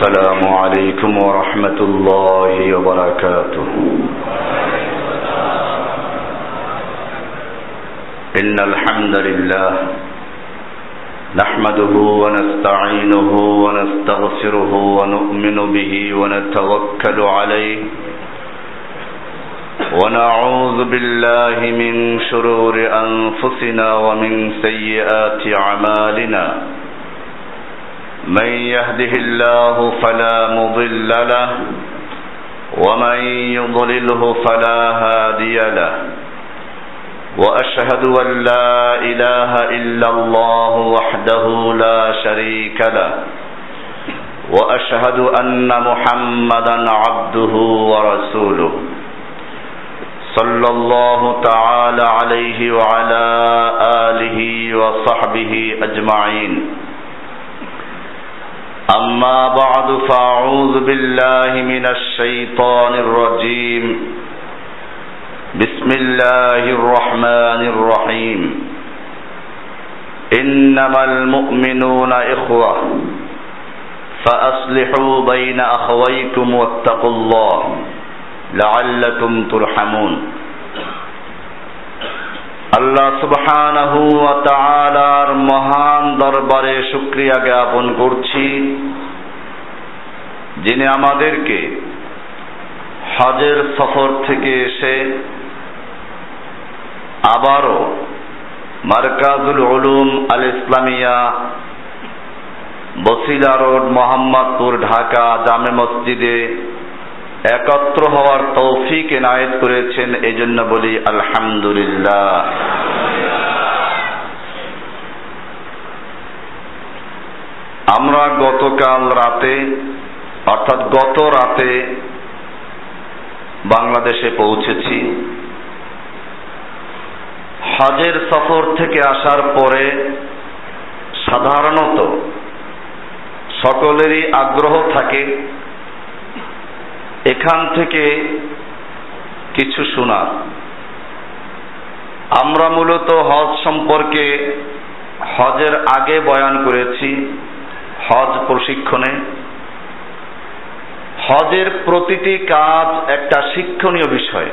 السلام عليكم ورحمة الله وبركاته. إن الحمد لله نحمده ونستعينه ونستغفره ونؤمن به ونتوكل عليه. ونعوذ بالله من شرور أنفسنا ومن سيئات أعمالنا. من يهده الله فلا مضل له ومن يضلله فلا هادي له. وأشهد أن لا إله إلا الله وحده لا شريك له. وأشهد أن محمدا عبده ورسوله. صلى الله تعالى عليه وعلى آله وصحبه أجمعين. أما بعد فأعوذ بالله من الشيطان الرجيم. بسم الله الرحمن الرحيم. إنما المؤمنون إخوة فأصلحوا بين أخويكم واتقوا الله لعلكم ترحمون. আল্লাহ সুবহানাহু ওয়া তাআলার মহান দরবারে শুকরিয়া জ্ঞাপন করছি, যিনি আমাদেরকে হজের সফর থেকে এসে আবারও মার্কাজুল উলুম আল ইসলামিয়া বসিলা রোড মোহাম্মদপুর ঢাকা জামে মসজিদে একত্র হওয়ার তৌফিক এনায়েত করেছেন এই জন্য বলি আলহামদুলিল্লাহ। আমরা গতকাল রাতে, অর্থাৎ গত রাতে বাংলাদেশে পৌঁছেছি। হজের সফর থেকে আসার পরে সাধারণত সকলেরই আগ্রহ থাকে এখান থেকে কিছু শোনার। আমরা মূলত হজ সম্পর্কে হজের আগে বয়ান করেছি, হজ প্রশিক্ষণে। হজের প্রতিটি কাজ একটা শিক্ষণীয় বিষয়।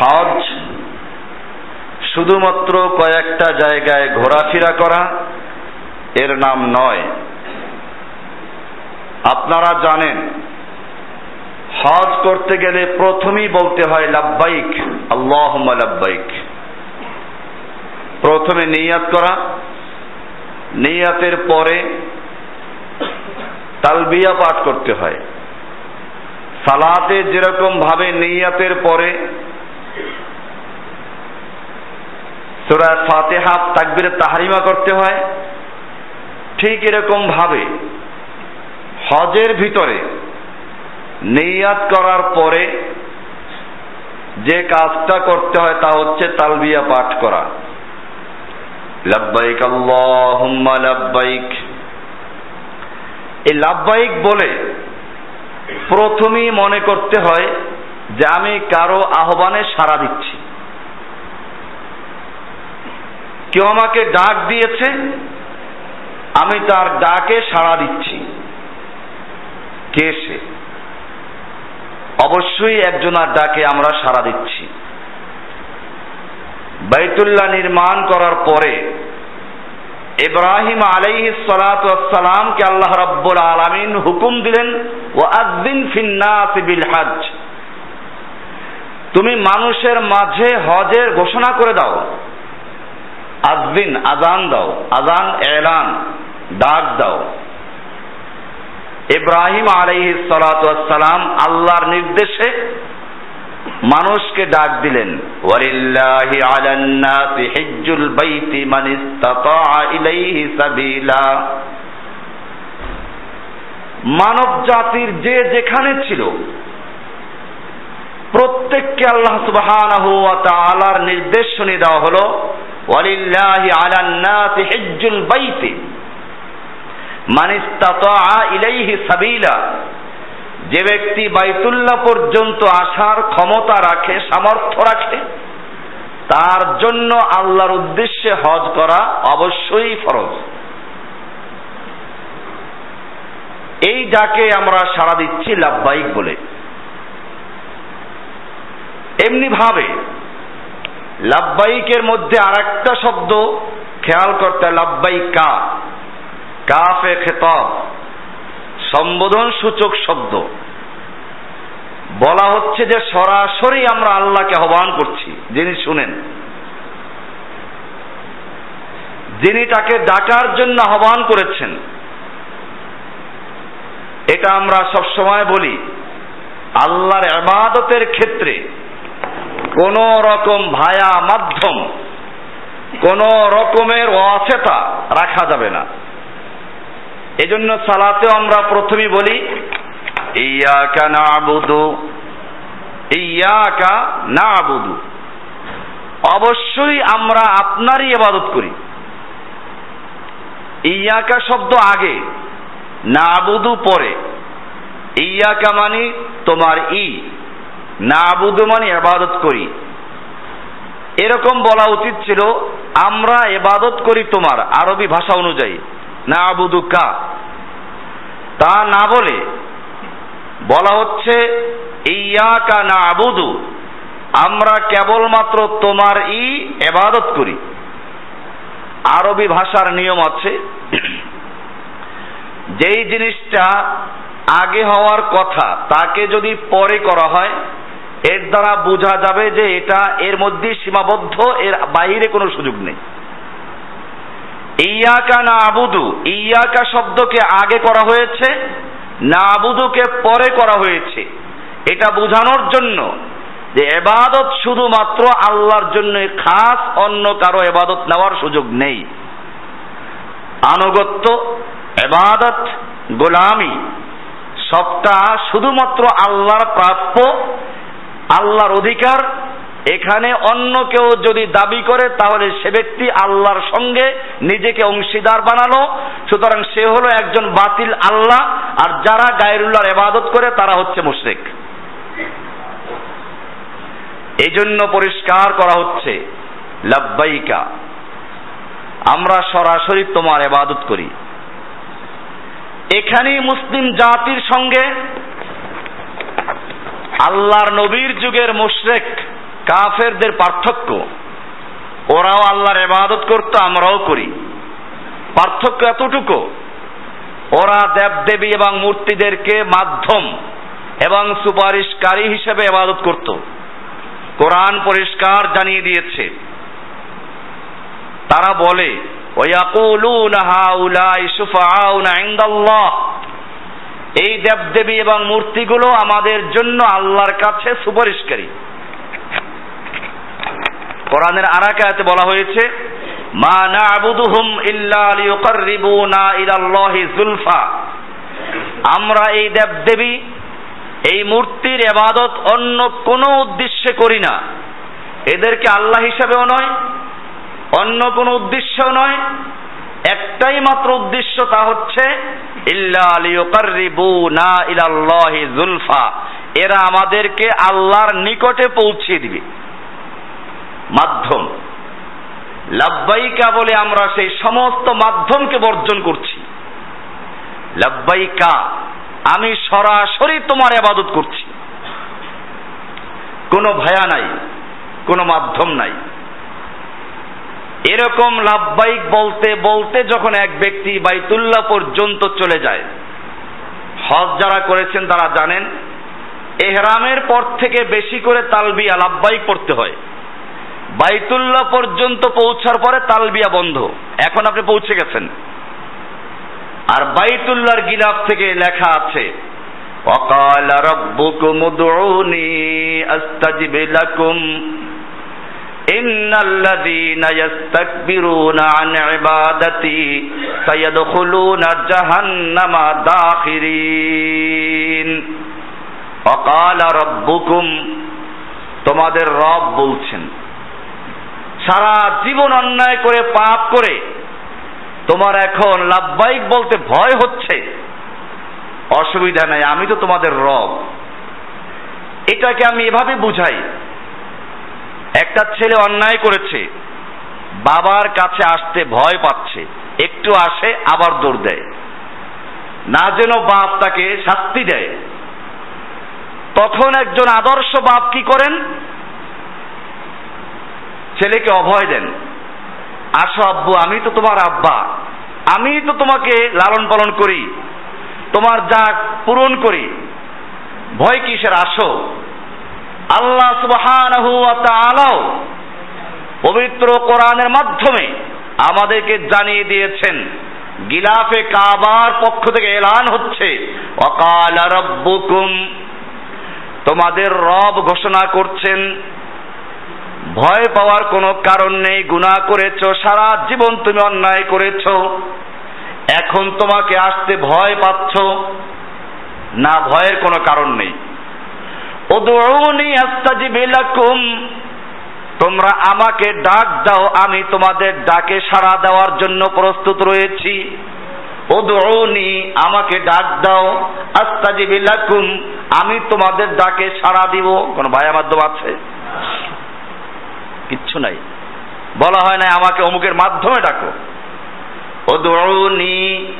হজ শুধুমাত্র কয়েকটা জায়গায় ঘোরাফেরা করা এর নাম নয়। আপনারা জানেন হজ করতে গেলে প্রথমেই বলতে হয় লাব্বাইক আল্লাহ লাব্বাইক। প্রথমে নিয়াত করা, নিয়াতের পরে তালবিয়া পাঠ করতে হয়। সালাতে যেরকম ভাবে নিয়াতের পরে সুরা ফাতেহা, তাকবিরে তাহারিমা করতে হয়, ঠিক এরকম ভাবে হজের ভিতরে নেয়াত করার পরে যে কাজটা করতে হয় তা হচ্ছে তালবিয়া পাঠ করা। লাব্বাইক আল্লাহুম্মা লাব্বাইক। এই লাব্বাইক বলে প্রথমেই মনে করতে হয় যে আমি কারও আহ্বানে সাড়া দিচ্ছি। কেউ আমাকে ডাক দিয়েছে, আমি তার ডাকে সাড়া দিচ্ছি। কে সে? অবশ্যই একজনার ডাকে আমরা সাড়া দিচ্ছি। বাইতুল্লাহ নির্মাণ করার পরে ইব্রাহিম আলাইহি সালাতামকে আল্লাহ রাব্বুল আলামিন হুকুম দিলেন ও আযদিন ফিন্নাস বিল হজ তুমি মানুষের মাঝে হজের ঘোষণা করে দাও। আজদিন আজান দাও আজান এলান, ডাক দাও। ইব্রাহিম আলাইহি সালাম আল্লাহর নির্দেশে মানুষকে ডাক দিলেন, ওয়ালিল্লাহি আলান মান মানব জাতির যে যেখানে ছিল, প্রত্যেককে আল্লাহ সুবহানাহু নির্দেশ শুনিয়ে দেওয়া হলো যে ব্যক্তি বাইতুল্লাহ পর্যন্ত আসার ক্ষমতা রাখে, সামর্থ্য রাখে, তার জন্য আল্লাহর উদ্দেশ্যে হজ করা অবশ্যই ফরজ। এই ডাকে আমরা সাড়া দিচ্ছি লাভবাহিক বলে। এমনি ভাবে, লাভবাহিকের মধ্যে আর একটা শব্দ খেয়াল করতে লাভবাই কা কাফে খেতাব, সম্বোধন সূচক শব্দ। বলা হচ্ছে যে সরাসরি আমরা আল্লাহকে আহ্বান করছি, যিনি শুনেন। যিনি তাকে ডাকার জন্য আহ্বান করেছেন। এটা আমরা সবসময় বলি, আল্লাহর আবাদতের ক্ষেত্রে কোন রকম ভায়া মাধ্যম, কোন রকমের অসেতা রাখা যাবে না। এজন্য সালাতেও আমরা প্রথমেই বলি, ইয়াকা না আবুদু ইয়াকা না আবুদু অবশ্যই আমরা আপনারই ইবাদত করি। ইয়াকা শব্দ আগে না আবুদু পরে। ইয়াকা মানে তোমার ই না আবুদু মানে এবাদত করি। এরকম বলা উচিত ছিল, আমরা এবাদত করি তোমার আরবি ভাষা অনুযায়ী না আবুদু কা তা না বলে বলা হচ্ছে ইয়াকা না আবুদু আমরা কেবলমাত্র তোমার ই এবাদত করি। আরবি ভাষার নিয়ম আছে, যেই জিনিসটা আগে হওয়ার কথা, তাকে যদি পরে করা হয়, এর দ্বারা বোঝা যাবে যে এটা এর মধ্যে সীমাবদ্ধ, এর বাইরে কোনো সুযোগ নেই। ইয়াকা না আবুদু, ইয়াকা শব্দকে আগে করা হয়েছে, না আবুদুকে পরে করা হয়েছে। এটা বোঝানোর জন্য যে এবাদত শুধুমাত্র আল্লাহর জন্য খাস, অন্য কারও এবাদত নেওয়ার সুযোগ নেই। আনুগত্য, এবাদত, গোলামি, সবটা শুধুমাত্র আল্লাহর প্রাপ্য, আল্লাহর অধিকার এখানে অন্য কেউ যদি দাবি করে, তাহলে সে ব্যক্তি আল্লাহর সঙ্গে নিজেকে অংশীদার বানালো। সুতরাং সে হলো একজন বাতিল আল্লাহ, আর যারা গায়রুল্লাহর এবাদত করে, তারা হচ্ছে মুশরিক। এই জন্য পরিষ্কার করা হচ্ছে, লাব্বাইকা, আমরা সরাসরি তোমার এবাদত করি। এখানেই মুসলিম জাতির সঙ্গে আল্লাহর নবীর যুগের মুশরেক কাফেরদের পার্থক্য, ওরাও আল্লাহর এবাদত করত, আমরাও করি। পার্থক্য এতটুকু, ওরা দেবদেবী এবং মূর্তিদেরকে মাধ্যম এবং সুপারিশকারী হিসেবে এবাদত করত। কোরআন পরিষ্কার জানিয়ে দিয়েছে। তারা বলে এই দেবদেবী এবং মূর্তিগুলো আমাদের জন্য আল্লাহর কাছে সুপারিশকারী। কোরআনের আরাকাতে বলা হয়েছে, মা না'বুদুহুম ইল্লা লিয়ুকাররিবুনা ইলাল্লাহি যুলফা আমরা এই দেবদেবী, এই মূর্তির এবাদত অন্য কোনো উদ্দেশ্যে করি না। এদেরকে আল্লাহ হিসাবেও নয়, অন্য কোনো উদ্দেশ্যও নয়। একটাই মাত্র উদ্দেশ্য তা হচ্ছে, ইল্লা ইলাল্লাহি যুলফা এরা আমাদেরকে আল্লাহর নিকটে পৌঁছে দিবে। মাধ্যম। লাব্বাইকা বলে আমরা সেই সমস্ত মাধ্যমকে বর্জন করছি। লাব্বাইকা, আমি সরাসরি তোমার আবাদত করছি। কোনো ভায়া নাই, কোনো মাধ্যম নাই। এরকম লাভবাহিক বলতে বলতে যখন এক ব্যক্তি বাইতুল্লাহ পর্যন্ত চলে যায়, হজ যারা করেছেন তারা জানেন, এহরামের পর থেকে বেশি করে তালবিয়া লাভবাহিক পড়তে হয়। বাইতুল্লাহ পর্যন্ত পৌঁছার পরে তালবিয়া বন্ধ। এখন আপনি পৌঁছে গেছেন। আর বাইতুল্লাহর গিলাফ থেকে লেখা আছে অকাল রব্বুকুম উদউনি আস্তাজিব লাকুম, ইন্নাল্লাযীনা ইস্তাকবিরুনা আন ইবাদাতি, সায়াদখুলুনা জাহান্নামা দাখিরিন। অকাল রব্বুকুম, তোমাদের রব বলছেন। সারা জীবন অন্যায় করে, পাপ করে, তোমার এখন লাভবাহিক বলতে ভয় হচ্ছে। অসুবিধা নাই, আমি তো তোমাদের রব। এটাকে আমি এভাবে বুঝাই। একটা ছেলে অন্যায় করেছে, বাবার কাছে আসতে ভয় পাচ্ছে, একটু আসে, আবার দৌড় দেয়। না যেন বাপ তাকে শাস্তি দেয়। তখন একজন আদর্শ বাপ কি করেন? ছেলেকে অভয় দেন। আসো আব্বু, আমি তো তোমার আব্বা। আমি তো তোমাকে লালন পালন করি। তোমার যা পূরণ করি। ভয় কিসের? আসো। আল্লাহ সুবহানাহু ওয়া তাআলাও পবিত্র কোরআনের মাধ্যমে আমাদেরকে জানিয়ে দিয়েছেন, গিলাফে কাবার পক্ষ থেকে এলান হচ্ছে। অকাল রব্বুকুম, তোমাদের রব ঘোষণা করছেন ভয় পাওয়ার কোনো কারণ নেই, গুণা করেছ, সারা জীবন তুমি অন্যায় করেছ। এখন তোমাকে আসতে ভয় পাচ্ছ, না ভয়ের কোনো কারণ নেই। উদউনি আস্তাজিব লাকুম, তোমরা আমাকে ডাক দাও, আমি তোমাদের ডাকে সাড়া দেওয়ার জন্য প্রস্তুত রয়েছি। উদউনি, আমাকে ডাক দাও, আস্তাজিব লাকুম, আমি তোমাদের ডাকে সাড়া দিব। কোন ভাইয়া মাধ্যম আছে? কিচ্ছু নাই। বলা হয় না আমাকে অমুকের মাধ্যমে ডাকো। ও উদউনি,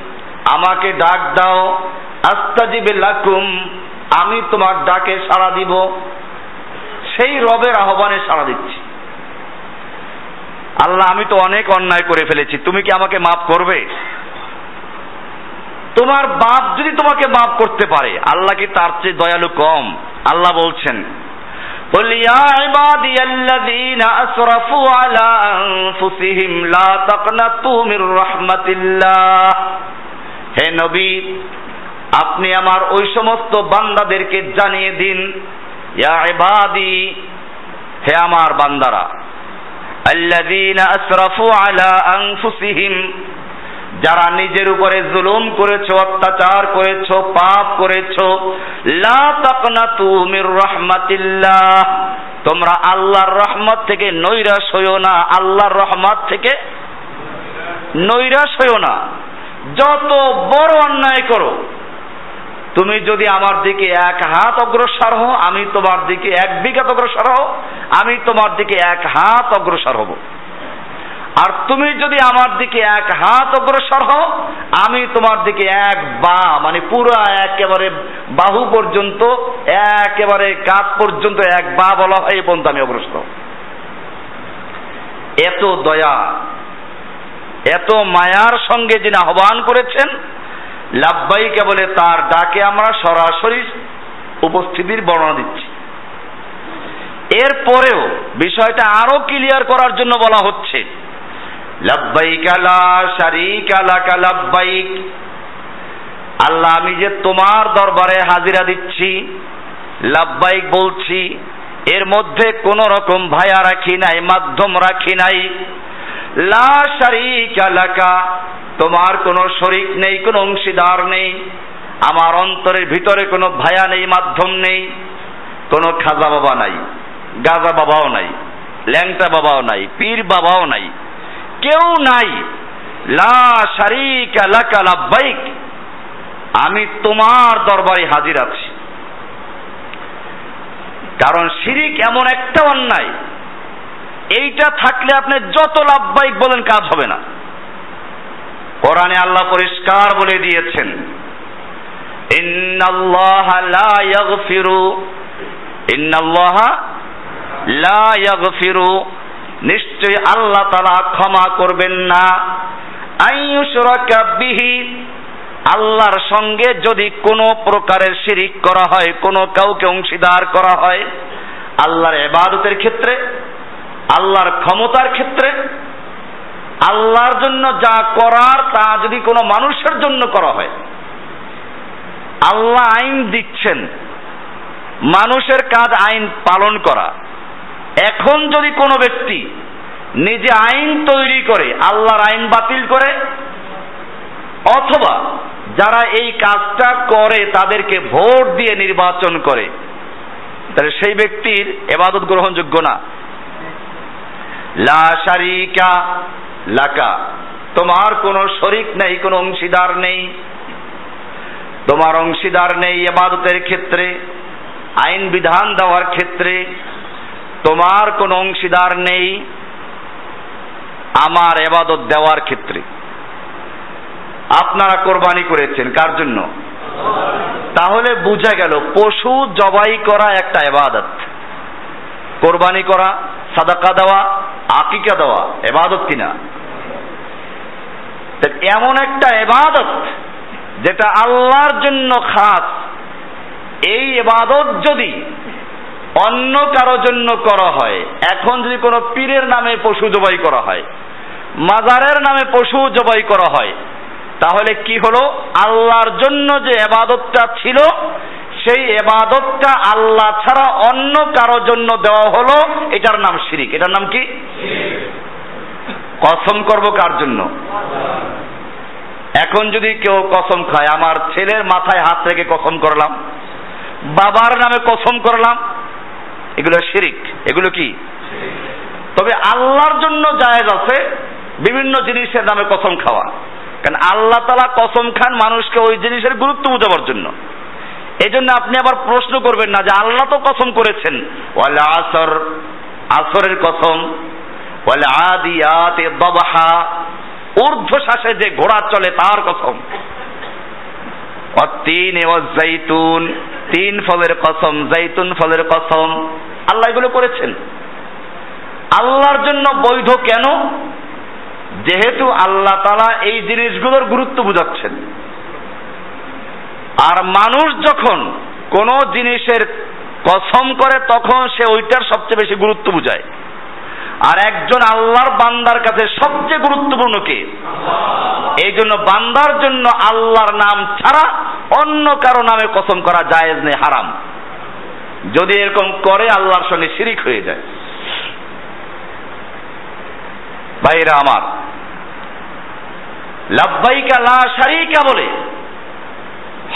আমাকে ডাক দাও। আস্তাজিব লাকুম, আমি তোমার ডাকে সাড়া দিব। সেই রবের আহ্বানে সাড়া দিচ্ছি। আল্লাহ, আমি তো অনেক অন্যায় করে ফেলেছি, তুমি কি আমাকে মাফ করবে? তোমার বাপ যদি তোমাকে মাফ করতে পারে, আল্লাহ কি তার চেয়ে দয়ালু কম? আল্লাহ বলছেন قل يا عبادي الذين أسرفوا على أنفسهم لا تقنطوا من رحمة الله হে নবী আপনি আমার ওই সমস্ত বান্দাদেরকে জানিয়ে দিন ইয়া ইবাদি হে আমার বান্দারা আল্লাযীনা আসরাফু আলা আনফুসিহিম যারা নিজের উপরে জুলুম করেছ, অত্যাচার করেছ, পাপ করেছ, লা তোমরা আল্লাহর রহমত থেকে নৈরাশ হইও না, আল্লাহর রহমত থেকে নৈরাশ হইও না। যত বড় অন্যায় করো, তুমি যদি আমার দিকে এক হাত অগ্রসর হও, আমি তোমার দিকে এক বিঘাত অগ্রসর হও, আমি তোমার দিকে এক হাত অগ্রসর হব। আর তুমি যদি আমার দিকে এক হাত অগ্রসর হও, আমি তোমার দিকে এক বা মানে পুরো একেবারে বাহু পর্যন্ত, একেবারে কাত পর্যন্ত এক বা বলা হয়, এই পর্যন্ত আমি অগ্রসর এত দয়া, এত মায়ার সঙ্গে যিনি আহ্বান করেছেন, লাভবাইকে বলে তার ডাকে আমরা সরাসরি উপস্থিতির বর্ণনা দিচ্ছি। এরপরেও বিষয়টা আরও ক্লিয়ার করার জন্য বলা হচ্ছে লাভবাইক আলা শারিক আলাকা লাভবাইক আল্লাহ, আমি যে তোমার দরবারে হাজিরা দিচ্ছি লাভবাইক বলছি, এর মধ্যে কোন রকম ভায়া রাখি নাই, মাধ্যম রাখি নাই। লা শারিক আলাকা তোমার কোনো শরিক নেই, কোনো অংশীদার নেই, আমার অন্তরের ভিতরে কোনো ভায়া নেই, মাধ্যম নেই, কোনো খাজা বাবা নাই, গাজা বাবাও নাই, ল্যাংটা বাবাও নাই, পীর বাবাও নাই। কেউ নাই। লা আমি তোমার দরবারে হাজির আছি। কারণ শিরিক এমন একটা অন্যায়। এইটা থাকলে আপনি যত লাভবাহিক বলেন কাজ হবে না। কোরআনে আল্লাহ পরিষ্কার বলে দিয়েছেন, ইন্নাল্লাহ লা ইন্নাল্লাহ লা ইয়াগফিরু নিশ্চয় আল্লাহ তারা ক্ষমা করবেন না। আল্লাহর সঙ্গে যদি কোনো প্রকারের শিরিক করা হয়, কোনো কাউকে অংশীদার করা হয়, আল্লাহর এবাদতের ক্ষেত্রে, আল্লাহর ক্ষমতার ক্ষেত্রে, আল্লাহর জন্য যা করার তা যদি কোনো মানুষের জন্য করা হয়, আল্লাহ আইন দিচ্ছেন। মানুষের কাজ আইন পালন করা। এখন যদি কোনো ব্যক্তি নিজে আইন তৈরি করে, আল্লাহর আইন বাতিল করে, অথবা যারা এই কাজটা করে তাদেরকে ভোট দিয়ে নির্বাচন করে, তাহলে সেই ব্যক্তির এবাদত গ্রহণযোগ্য না। লা শারিকা লাকা। তোমার কোনো শরিক নেই, কোনো অংশীদার নেই। তোমার অংশীদার নেই এবাদতের ক্ষেত্রে, আইন বিধান দেওয়ার ক্ষেত্রে তোমার কোনো অংশীদার নেই আমার এবাদত দেওয়ার ক্ষেত্রে। আপনারা কোরবানি করেছেন, কার জন্য? তাহলে বোঝা গেল, পশু জবাই করা একটা এবাদত। কোরবানি করা, সাদাকা দেওয়া, আকিকা দেওয়া, এবাদত কিনা? এমন একটা এবাদত যেটা আল্লাহর জন্য খাস। এই এবাদত যদি অন্য কারও জন্য করা হয়। এখন যদি কোনো পীরের নামে পশু জবাই করা হয়, মাজারের নামে পশু জবাই করা হয়, তাহলে কি হলো? আল্লাহর জন্য যে এবাদতটা ছিল, সেই এবাদতটা আল্লাহ ছাড়া অন্য কারও জন্য দেওয়া হলো, এটার নাম শিরিক। এটার নাম কি? কসম করব কার জন্য? এখন যদি কেউ কসম খায়, আমার ছেলের মাথায় হাত রেখে কসম করলাম, বাবার নামে কসম করলাম এগুলো শিরিক। এগুলো কি? তবে আল্লাহর জন্য জায়েজ আছে বিভিন্ন জিনিসের নামে কসম খাওয়া। কারণ আল্লাহ তালা কসম খান মানুষকে ওই জিনিসের গুরুত্ব বোঝাবার জন্য। এই জন্য আপনি আবার প্রশ্ন করবেন না যে আল্লাহ তো কসম করেছেন। আসর, আসরের কসম। ওয়ালে আদিয়াতে দবাহা ঊর্ধ্ব শ্বাসে যে ঘোড়া চলে তার কসম। তিন ফলের কসম, জাইতুন ফলের কসম। আল্লাহ এগুলো করেছেন। আল্লাহর জন্য বৈধ কেন? যেহেতু আল্লাহ তালা এই জিনিসগুলোর গুরুত্ব বুঝাচ্ছেন। আর মানুষ যখন কোন জিনিসের কসম করে, তখন সে ওইটার সবচেয়ে বেশি গুরুত্ব বুঝায়। আর একজন আল্লাহর বান্দার কাছে সবচেয়ে গুরুত্বপূর্ণ কে? এই জন্য বান্দার জন্য আল্লাহর নাম ছাড়া অন্য কারও নামে কসম করা জায়েজ নেই, হারাম। যদি এরকম করে, আল্লাহর সঙ্গে শিরিক হয়ে যায়। ভাইরা আমার, লাব্বাইকা লা শারিকা বলে,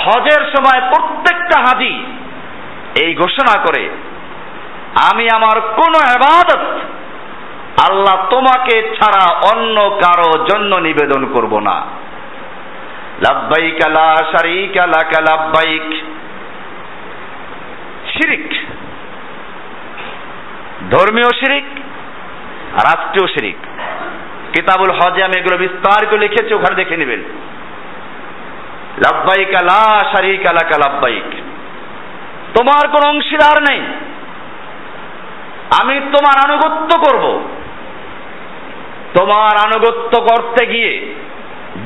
হজের সময় প্রত্যেকটা হাজি এই ঘোষণা করে, আমি আমার কোন আবাদত আল্লাহ তোমাকে ছাড়া অন্য কারও জন্য নিবেদন করব না। শারিকা ধর্মীয় শিরিক রাষ্ট্রীয় শিরিক। কিতাবুল হজে আমি এগুলো বিস্তার করে লিখেছি, ওখানে দেখে নেবেন। লাব্বাইক লা শারিক লাকা, লাব্বাইক। তোমার কোন অংশীদার নেই। আমি তোমার আনুগত্য করব। তোমার আনুগত্য করতে গিয়ে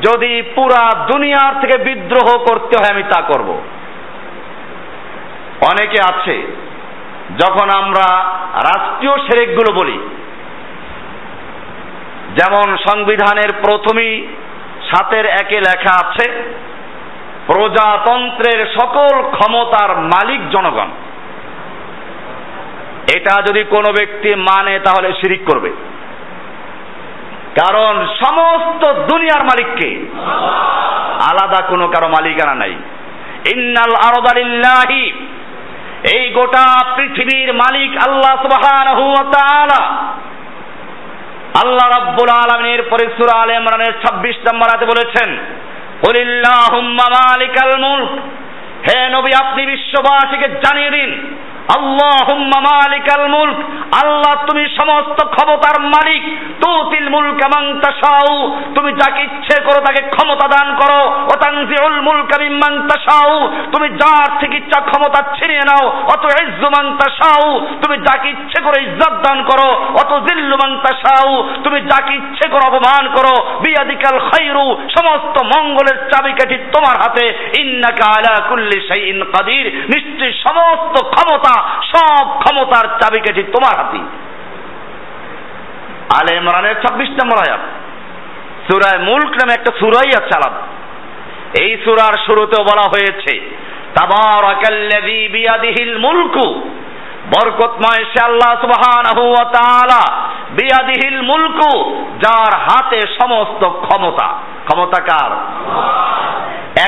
যদি পুরা দুনিয়ার থেকে বিদ্রোহ করতে হয়, আমি তা করব। অনেকে আছে, যখন আমরা রাষ্ট্রীয় সেরেকগুলো বলি, যেমন সংবিধানের প্রথমেই সাতের একে লেখা আছে, প্রজাতন্ত্রের সকল ক্ষমতার মালিক জনগণ। এটা যদি কোনো ব্যক্তি মানে তাহলে শিরিক করবে। কারণ সমস্ত দুনিয়ার মালিককে আলাদা কোনো কারও মালিকানা নাই। ইন্নাল আরদালিল্লাহি এই গোটা পৃথিবীর মালিক আল্লাহ সুবহানাহু ওয়া তাআলা। আল্লাহ রাব্বুল আলামিনের পরে সূরা আলে ইমরানের 26 নম্বর আয়াতে বলেছেন, কুলিল্লাহুম্মা মালিকাল মুলক। হে নবী, আপনি বিশ্ববাসীকে জানিয়ে দিন মুলক, আল্লাহ তুমি সমস্ত ক্ষমতার মালিক। তুতিল মুলক মান তাশাউ, তুমি যাকে ইচ্ছে করো তাকে ক্ষমতা দান করো। ও তানজিউল মুলক মিম্মান তাশাউ, তুমি যার থেকে ইচ্ছা ক্ষমতা ছিনিয়ে নাও। অত ইজ্জু তাশাউ, তুমি যাকে ইচ্ছে করে ইজ্জত দান করো। অত জিল্লু তাশাউ, তুমি যাকে ইচ্ছে করো অপমান করো। বিয়াদিকাল খায়রু সমস্ত মঙ্গলের চাবিকাঠি তোমার হাতে। ইন্নাকা আলা কুল্লি শাইইন কাদির নিশ্চয় সমস্ত ক্ষমতা সব ক্ষমতার চাবিকাঠি তোমার হাতে। আলে ইমরানের ছাব্বিশ নম্বর আয়াত। সুরায় মুলক নামে একটা সুরাই আছে আলাদা। এই সুরার শুরুতেও বলা হয়েছে, তাবারাকাল্লাযী বিয়াদিহিল মুলকু, বরকতময় সে আল্লাহ সুবহানাহু ওয়া তাআলা বিয়াদিহিল মুলকু, যার হাতে সমস্ত ক্ষমতা। ক্ষমতা কার?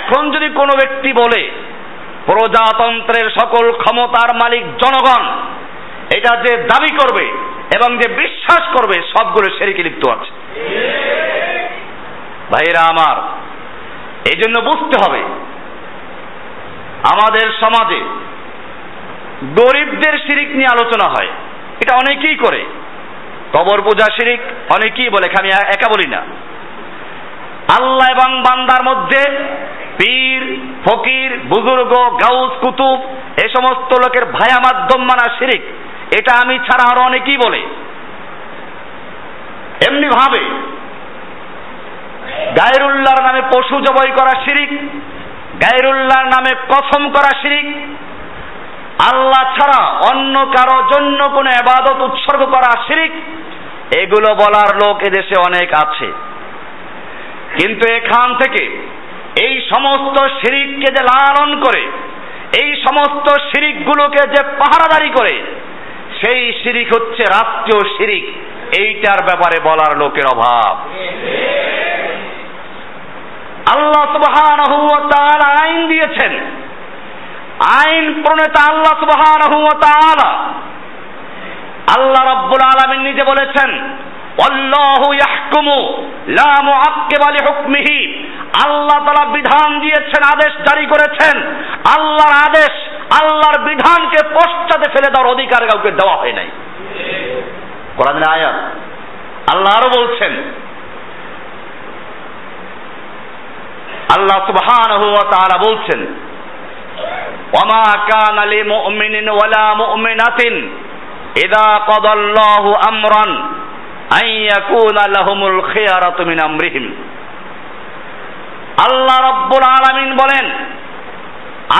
এখন যদি কোনো ব্যক্তি বলে প্রজাতন্ত্রের সকল ক্ষমতার মালিক জনগণ। এটা যে দাবি করবে এবং যে বিশ্বাস করবে, সবগুলো সেরিকে লিপ্ত আছে। ভাইরা আমার এই জন্য বুঝতে হবে, আমাদের সমাজে গরিবদের শিরিক নিয়ে আলোচনা হয়। এটা অনেকেই করে। কবর পূজা শিরিক অনেকেই বলে আমি একা বলি না। আল্লাহ এবং বান্দার মধ্যে পীর, ফকির, বুজুর্গ, গাউস, কুতুব, এ সমস্ত লোকের ভায়া মাধ্যম মানা শিরিক। এটা আমি ছাড়া আরও অনেকেই বলে। এমনি ভাবে, গায়রুল্লাহর নামে পশু জবাই করা শিরিক, গায়রুল্লাহর নামে কসম করা শিরিক, আল্লাহ ছাড়া অন্য কারও জন্য কোনো এবাদত উৎসর্গ করা শিরিক, এগুলো বলার লোক এদেশে অনেক আছে। কিন্তু এখান থেকে এই সমস্ত শিরিককে যে লালন করে, এই সমস্ত শিরিকগুলোকে যে পাহারাদারি করে, সেই শিরিক হচ্ছে রাষ্ট্রীয় শিরিক। এইটার ব্যাপারে বলার লোকের অভাব। আল্লাহ তাআলা আইন দিয়েছেন। আইন প্রণেতা আল্লাহ তাআলা। আল্লাহ রাব্বুল আলামিন নিজে বলেছেন আল্লাহু তাআলা বিধান দিয়েছেন, আদেশ জারি করেছেন। আল্লাহর আদেশ, আল্লাহর বিধানকে পশ্চাতে ফেলে দেওয়ার অধিকার কাউকে দেওয়া হয় নাই। কোরআনের আয়াত আল্লাহ আরও বলছেন, আল্লাহ সুবহানাহু ওয়া তাআলা বলছেন ওয়ামা কানা লিমুমিনিন ওয়ালা মুমিনাতিন ইদা কদাল্লাহু আমরান আল্লাহ রাব্বুল আলামিন বলেন,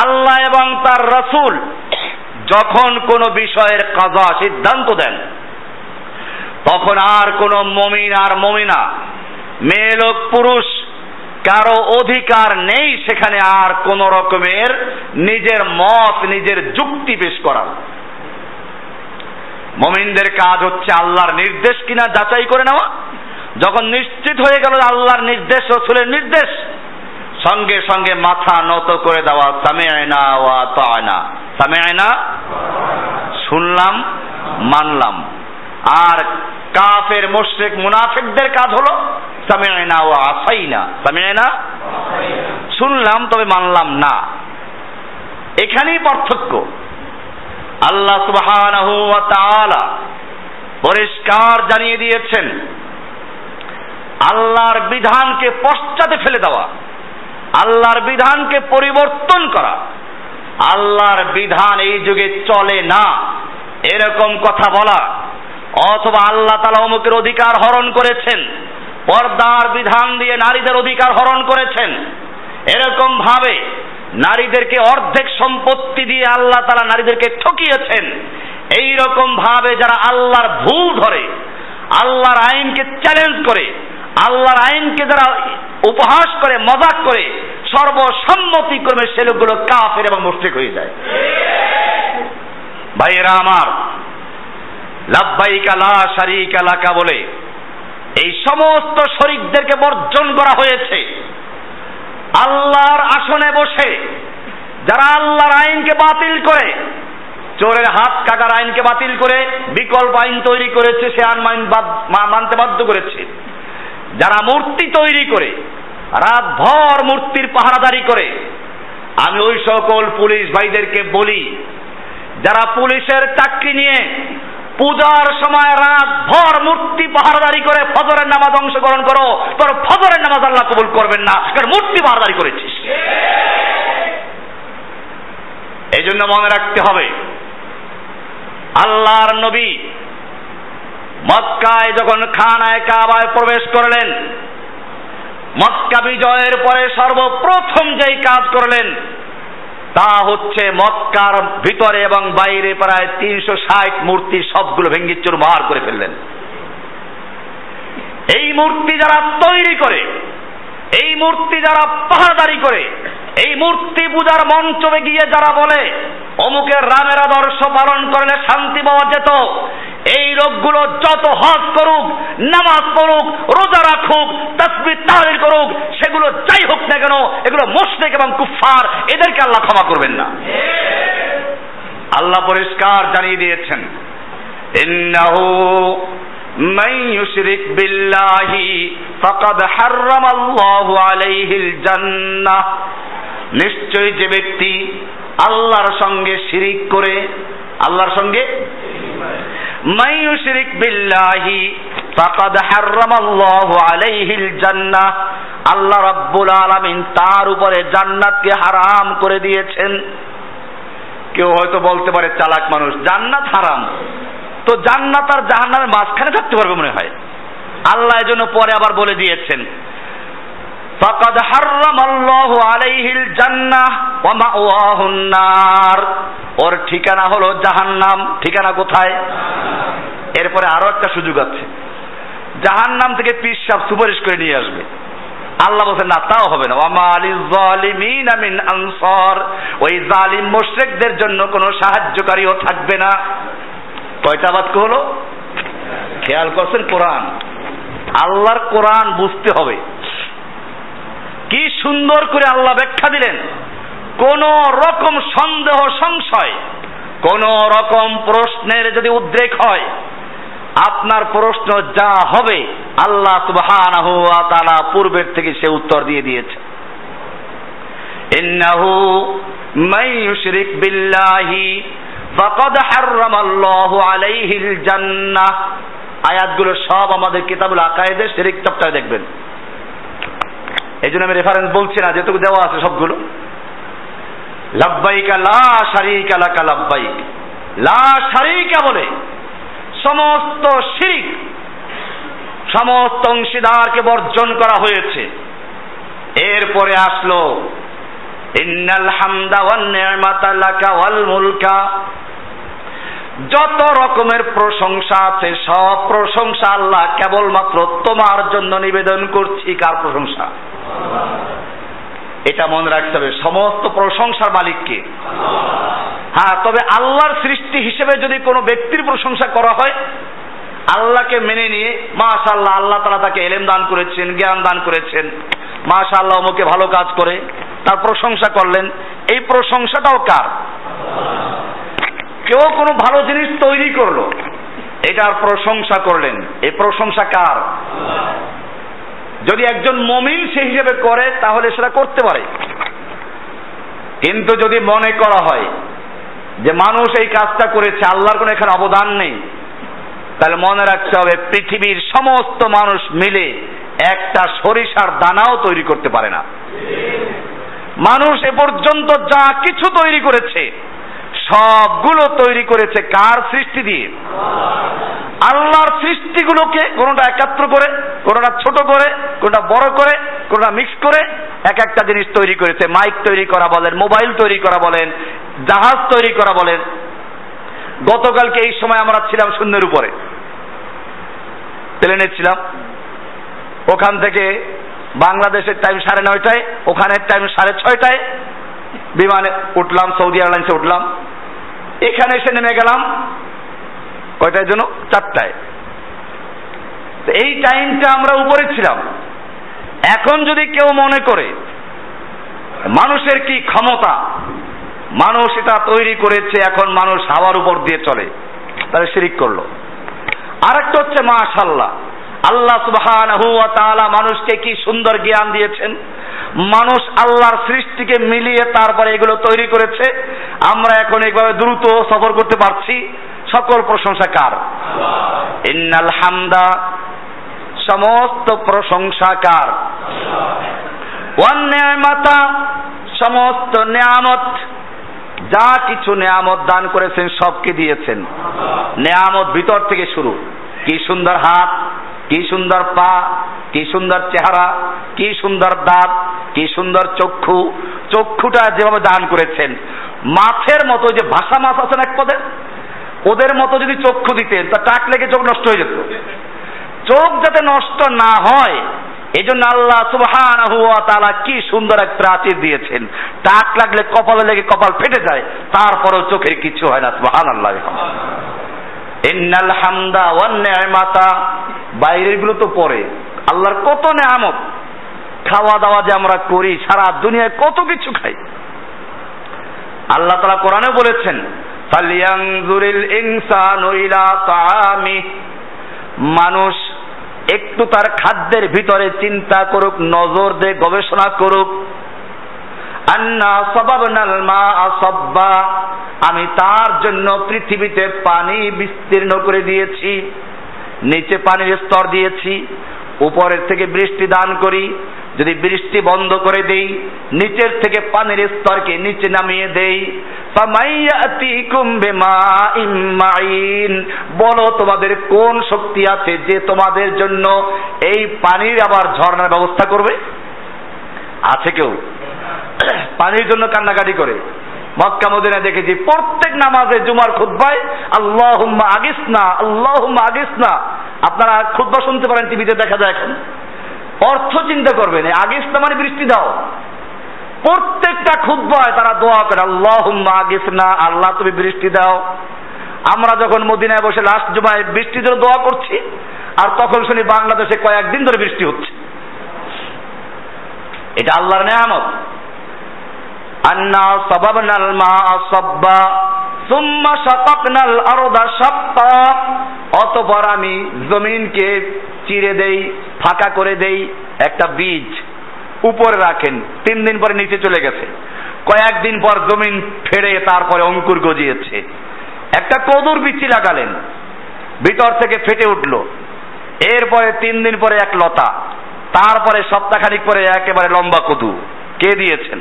আল্লাহ এবং তার রসুল যখন কোন বিষয়ের কাজা সিদ্ধান্ত দেন, তখন আর কোন মমিন আর মমিনা, মেয়ে লোক পুরুষ, কারও অধিকার নেই সেখানে আর কোন রকমের নিজের মত, নিজের যুক্তি পেশ করার। মমিনদের কাজ হচ্ছে আল্লাহর নির্দেশ কিনা যাচাই করে নেওয়া। যখন নিশ্চিত হয়ে গেল আল্লাহর নির্দেশ, রসুলের নির্দেশ, সঙ্গে সঙ্গে মাথা নত করে দেওয়া সামেয়না ওয়া তায়না সামেয়না শুনলাম, মানলাম। আর কাফের, মুশরিক, মুনাফিকদের কাজ হলো সামেয়না ওয়া আসাইনা। সামেয়না শুনলাম, তবে মানলাম না। এখানেই পার্থক্য। আল্লাহ তাআলা পরিষ্কার জানিয়ে দিয়েছেন, আল্লাহর বিধানকে পশ্চাতে ফেলে দেওয়া, আল্লাহর বিধানকে পরিবর্তন করা, আল্লাহর বিধান এই যুগে চলে না, এরকম কথা বলা, অথবা আল্লাহ তালা অমুকের অধিকার হরণ করেছেন, পর্দার বিধান দিয়ে নারীদের অধিকার হরণ করেছেন, এরকম ভাবে নারীদেরকে অর্ধেক সম্পত্তি দিয়ে আল্লাহ তালা নারীদেরকে ঠকিয়েছেন। এই রকম ভাবে যারা আল্লাহর ভুল ধরে, আল্লাহর আইনকে চ্যালেঞ্জ করে, আল্লাহর আইনকে যারা উপহাস করে, মজাক করে, সর্বসম্মতিক্রমে সে লোকগুলো কাফের এবং মুশরিক হয়ে যায়। ভাইয়েরা আমার লাভবাইকা লা শারিকা লাকা বলে, এই সমস্ত শরিকদেরকে বর্জন করা হয়েছে। আল্লাহর আসনে বসে যারা আল্লাহর আইনকে বাতিল করে, চোরের হাত কাটার আইনকে বাতিল করে, বিকল্প আইন তৈরি করেছে, সে আইন মানতে বাধ্য করেছে। যারা মূর্তি তৈরি করে রাত ভর মূর্তির পাহারাদারি করে, আমি ওই সকল পুলিশ ভাইদেরকে বলি, যারা পুলিশের চাকরি নিয়ে পূজার সময় রাত ভর মূর্তি পাহারাদারি করে ফজরের নামাজ অংশগ্রহণ করো, তোর ফজরের নামাজ আল্লাহ কবুল করবেন না, কারণ মূর্তি পাহারাদারি করেছিস। এই জন্য মনে রাখতে হবে, আল্লাহর নবী মক্কায় যখন খানায় কাবায় প্রবেশ করলেন, মক্কা বিজয়ের পরে সর্বপ্রথম যেই কাজ করলেন তা হচ্ছে মক্কার ভিতরে এবং বাইরে প্রায় তিনশো ষাট মূর্তি সবগুলো ভেঙ্গি চুরমার করে ফেললেন। এই মূর্তি যারা তৈরি করে, এই মূর্তি যারা পাহাদারি করে, এই মূর্তি পূজার মঞ্চে গিয়ে যারা বলে, অমুকের রামের আদর্শ পালন করলে শান্তি পাওয়া যেত এই লোকগুলো যত হজ করুক নামাজ পড়ুক রোজা রাখুক তসবি তাহলিল করুক সেগুলো যাই হোক না কেন এগুলো মুশরিক এবং কুফফার এদেরকে আল্লাহ ক্ষমা করবেন না আল্লাহ পরিষ্কার জানিয়ে দিয়েছেন ইন্নাহু من يشرك بالله فقد حرم الله عليه الجنة নিশ্চয় যে ব্যক্তি আল্লাহর সঙ্গে শিরিক করে আল্লাহর সঙ্গে মাই ইউশরিক বিল্লাহি ফাকাদ হারামাল্লাহু আলাইহিল জান্নাহ। আল্লাহ রাব্বুল আলামিন তার উপরে জান্নাতকে হারাম করে দিয়েছেন। কেউ হয়তো বলতে পারে চালাক মানুষ, জান্নাত হারাম। তো জান্নাত আর জাহান্নামের মাঝখানে থাকতে পারবে মনে হয়। আল্লাহ এজন্য পরে আবার বলে দিয়েছেন হাররাম আল্লাহু আলাইহিল জান্নাহ ওয়া মাওয়াহুন নার। ওর ঠিকানা হলো জাহান্নাম। ঠিকানা কোথায়? এরপরে আরও একটা সুযোগ আছে। জাহান্নাম থেকে পিস সাহেব সুপারিশ করে নিয়ে আসবে। আল্লাহ বলছেন না, তাও হবে না। ওয়ামা আলি জালিমিন মিন আনসার। ওই জালিম মুশরিকদের জন্য কোনো সাহায্যকারীও থাকবে না। কয়টা বাক্য হলো? খেয়াল করছেন কোরআন। আল্লাহর কোরআন বুঝতে হবে। কি সুন্দর করে আল্লাহ ব্যাখ্যা দিলেন। কোন রকম সন্দেহ, সংশয়, কোন রকম প্রশ্নের যদি উদ্রেক হয়, আপনার প্রশ্ন যা হবে, আল্লাহ সুবহানাহু ওয়া তাআলা পূর্বের থেকে সে উত্তর দিয়ে দিয়েছে। ইন্নাহু মান ইউশরিক বিল্লাহি ফাকাদ হাররামাল্লাহু আলাইহিল জান্নাহ। আয়াতগুলো সব আমাদের কিতাবুল আকায়েদের শিরিক চ্যাপ্টারে দেখবেন। এই জন্য আমি রেফারেন্স বলছি না, যেটুকু দেওয়া আছে সবগুলো। লাব্বাইকা লা শারিকা লাকা লাব্বাইক। লা শারিকা বলে সমস্ত শিরিক, সমস্ত অংশীদারকে বর্জন করা হয়েছে। এরপরে আসলো, ইন্নাল হামদা ওয়ান নি'মাতা লাকা ওয়াল মুলকা। যত রকমের প্রশংসা আছে, সব প্রশংসা আল্লাহ কেবলমাত্র তোমার জন্য নিবেদন করছি। কার প্রশংসা? এটা মনে রাখতে হবে, সমস্ত প্রশংসার মালিককে হ্যাঁ তবে আল্লাহর সৃষ্টি হিসেবে যদি কোনো ব্যক্তির প্রশংসা করা হয়, আল্লাহকে মেনে নিয়ে মাশাল্লাহ আল্লাহ তারা তাকে এলেম দান করেছেন, জ্ঞান দান করেছেন মাশাল্লাহ অমুকে ভালো কাজ করে, তার প্রশংসা করলেন, এই প্রশংসাটাও কার? কেউ কোনো ভালো জিনিস তৈরি করল, এটার প্রশংসা করলেন, এই প্রশংসা কার? যদি একজন মমিন সে হিসেবে করে, তাহলে সেটা করতে পারে। কিন্তু যদি মনে করা হয় যে মানুষ এই কাজটা করেছে, আল্লাহর কোনো এখানে অবদান নেই, তাহলে মনে রাখতে হবে পৃথিবীর সমস্ত মানুষ মিলে একটা সরিষার দানাও তৈরি করতে পারে না। মানুষ এ পর্যন্ত যা কিছু তৈরি করেছে, সবগুলো তৈরি করেছে কার সৃষ্টি দিয়ে? আল্লাহর সৃষ্টিগুলোকে কোনোটা একাত্র করে? কোনোটা ছোট করে, কোনটা বড় করে, কোনটা মিক্স করে, এক একটা জিনিস তৈরি করেছে। মাইক তৈরি করা বলেন মোবাইল তৈরি করা বলেন, জাহাজ তৈরি করা বলেন। গতকালকে এই সময় আমরা ছিলাম শূন্যের উপরে। প্লেনে ছিলাম। ওখান থেকে বাংলাদেশের টাইম সাড়ে নয়টায়, ওখানের টাইম সাড়ে ছয়টায় বিমানে উঠলাম, সৌদি এয়ারলাইন্সে উঠলাম। এখানে এসে নেমে গেলাম। কয়টায় জন্য চারটায়। এই টাইমটা আমরা উপরে ছিলাম। এখন যদি কেউ মনে করে, মানুষের কি ক্ষমতা? মানুষ এটা তৈরি করেছে, এখন মানুষ হাওয়ার উপর দিয়ে চলে। তাহলে শিরিক করল। আরেকটা হচ্ছে মাশাল্লাহ আল্লাহ সুবহানাহু ওয়া তাআলা মানুষকে কি সুন্দর জ্ঞান দিয়েছেন? মানুষ আল্লাহর সৃষ্টিকে মিলিয়ে তারপরে এগুলো তৈরি করেছে। আমরা এখন এইভাবে দ্রুত সফর করতে পারছি। সকল প্রশংসা কার? ইন্নাল হামদা সমস্ত প্রশংসা কার? নিয়ামাতা, সমস্ত নিয়ামত, যা কিছু নেয়ামত দান করেছেন, সবকে দিয়েছেন। নেয়ামত ভিতর থেকে শুরু। কি সুন্দর হাত, কি সুন্দর পা, কি সুন্দর চেহারা, কি সুন্দর দাঁত, কি সুন্দর চক্ষু। চক্ষুটা যেভাবে দান করেছেন, মাছের মতো যে ভাষা মাছ আছেন এক পদে? ওদের মতো যদি চক্ষু দিতেন, তা টাক লেগে চোখ নষ্ট হয়ে যেত। চোখ যাতে নষ্ট না হয় এই জন্য আল্লাহ সুবহানাহু ওয়া তাআলা কি সুন্দর এক প্রাচীর দিয়েছেন। টাক লাগলে কপালে লেগে কপাল ফেটে যায়, তারপরেও চোখের কিছু হয় না, সুবহানাল্লাহ। ইন্নাল হামদা ওয়ান নি'মাতা বাইরেরগুলো তো পরে। আল্লাহর কত নেয়ামত। খাওয়া দাওয়া যে আমরা করি, সারা দুনিয়ায় কত কিছু খাই। আল্লাহ তাআলা কোরআনে বলেছেন মানুষ একটু তার খাদ্যের ভিতরে চিন্তা করুক, নজর দে গবেষণা করুক। মা আমি তার জন্য পৃথিবীতে পানি বিস্তীর্ণ করে দিয়েছি, নিচে পানির স্তর দিয়েছি, উপরের থেকে বৃষ্টি দান করি। যদি বৃষ্টি বন্ধ করে দেই, নিচের থেকে পানির স্তরকে নিচে নামিয়ে দেই বলো তোমাদের কোন শক্তি আছে যে তোমাদের জন্য এই পানির আবার ঝর্ণার ব্যবস্থা করবে? আছে কেউ? পানির জন্য কান্নাকাটি করে। মক্কা মদিনা দেখেছি প্রত্যেক নামাজে জুমার খুদ্বায় আল্লাহ আগিস না আল্লাহ আগিস না আপনারা খুদ্া শুনতে পারেন, টিভিতে দেখা যায় এখন। অর্থ চিন্তা করবেন আগে না মানে বৃষ্টি দাও। প্রত্যেকটা খুদ্বায় তারা দোয়া করে আল্লাহ আগিস না আল্লাহ তুমি বৃষ্টি দাও। আমরা যখন মদিনায় বসে লাস্ট জুমায় বৃষ্টির জন্য দোয়া করছি, আর তখন শুনি বাংলাদেশে কয়েকদিন ধরে বৃষ্টি হচ্ছে। এটা আল্লাহর নেয়ামত। আন্না সাবাবনাল মা সাব্বা, সুম্মা শাকাকনাল আরদা শাক্কা অতঃপর আমি জমিনকে চিরে দেই, ফাঁকা করে দেই, একটা বীজ উপরে রাখেন। তিন দিন পরে নিচে চলে গেছে। কয়েকদিন পর জমিন ফেড়ে তারপরে অঙ্কুর গজিয়েছে। একটা কদুর বিচি লাগালেন। ভিতর থেকে ফেটে উঠল। এরপরে তিন দিন পরে এক লতা। তারপরে সপ্তাহখানিক পরে একেবারে লম্বা কদু। কে দিয়েছেন?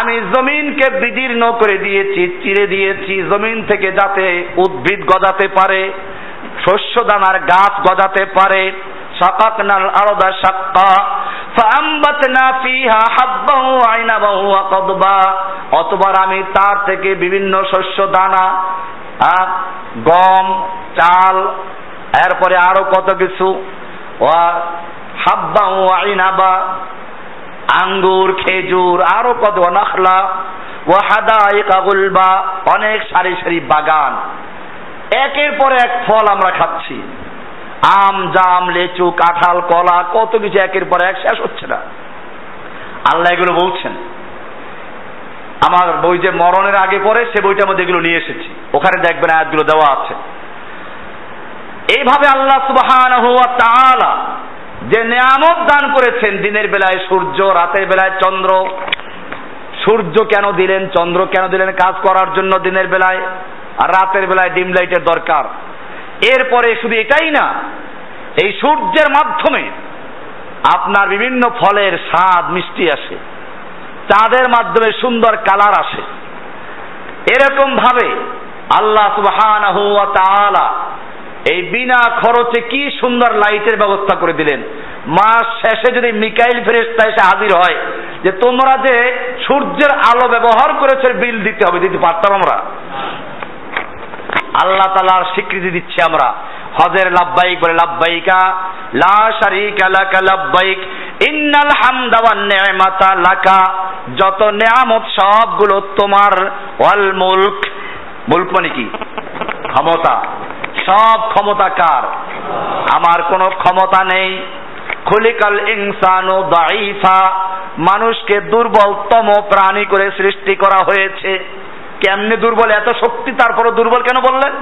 আমি জমিনকে বিদীর্ণ করে দিয়েছি, চিরে দিয়েছি, জমিন থেকে যাতে উদ্ভিদ গজাতে পারে শস্য দানার গাছ গজাতে পারে। সাকাকনাল আরদা সাক্কা। ফাআমবাতনা ফিহা হাব্বাহু আইনাবাহু ওয়া অতবার আমি তার থেকে বিভিন্ন শস্য দানা গম, চাল, এরপরে আরও কত কিছু হাব্বা ও আইনাবা আঙ্গুর, খেজুর, আরও কত, নাখলা ও হাদাইকা গুলবা, অনেক সারি সারি বাগান। একের পর এক ফল আমরা খাচ্ছি। আম, জাম, লেচু, কাঁঠাল, কলা, কত কিছু একের পর এক শেষ হচ্ছে না। আল্লাহ এগুলো বলছেন। আমার বই যে মরণের আগে পরে সে বইটার মধ্যে এগুলো নিয়ে এসেছি। ওখানে দেখবেন আয়াতগুলো দেওয়া আছে। এইভাবে আল্লাহ সুবহানাহু ওয়া তাআলা যে নেয়ামত দান করেছেন দিনের বেলায় সূর্য, রাতের বেলায় চন্দ্র। সূর্য কেন দিলেন, চন্দ্র কেন দিলেন কাজ করার জন্য দিনের বেলায়? আর রাতের বেলায় ডিম লাইটের দরকার। এরপরে শুধু এটাই না, এই সূর্যের মাধ্যমে আপনার বিভিন্ন ফলের স্বাদ মিষ্টি আসে। চাঁদের মাধ্যমে সুন্দর কালার আসে। এরকম ভাবে আল্লাহ সুবহানাহু এই বিনা খরচে কি সুন্দর লাইটের ব্যবস্থা করে দিলেন? মাস শেষে যদি মিকাইল ফেরেস্তা এসে হাজির হয়, যে তোমরা যে সূর্যের আলো ব্যবহার করেছে বিল দিতে হবে, দিতে পারতাম আমরা। আল্লাহ তালার স্বীকৃতি দিচ্ছি আমরা। হজের লাভবাইক বলে লাভবাইকা লা শারিকা ইন্নাল হামদা ওয়ান লাকা। যত নেয়ামত, সবগুলো তোমার, ওয়াল মুলক মানে কি? ক্ষমতা। সব ক্ষমতা কার? আমার কোনো ক্ষমতা নেই। খুলিকাল ইনসানু দাইফা মানুষকে দুর্বলতম প্রাণী করে সৃষ্টি করা হয়েছে। কেমনে দুর্বল? এত শক্তি তারপরও দুর্বল কেন বললেন?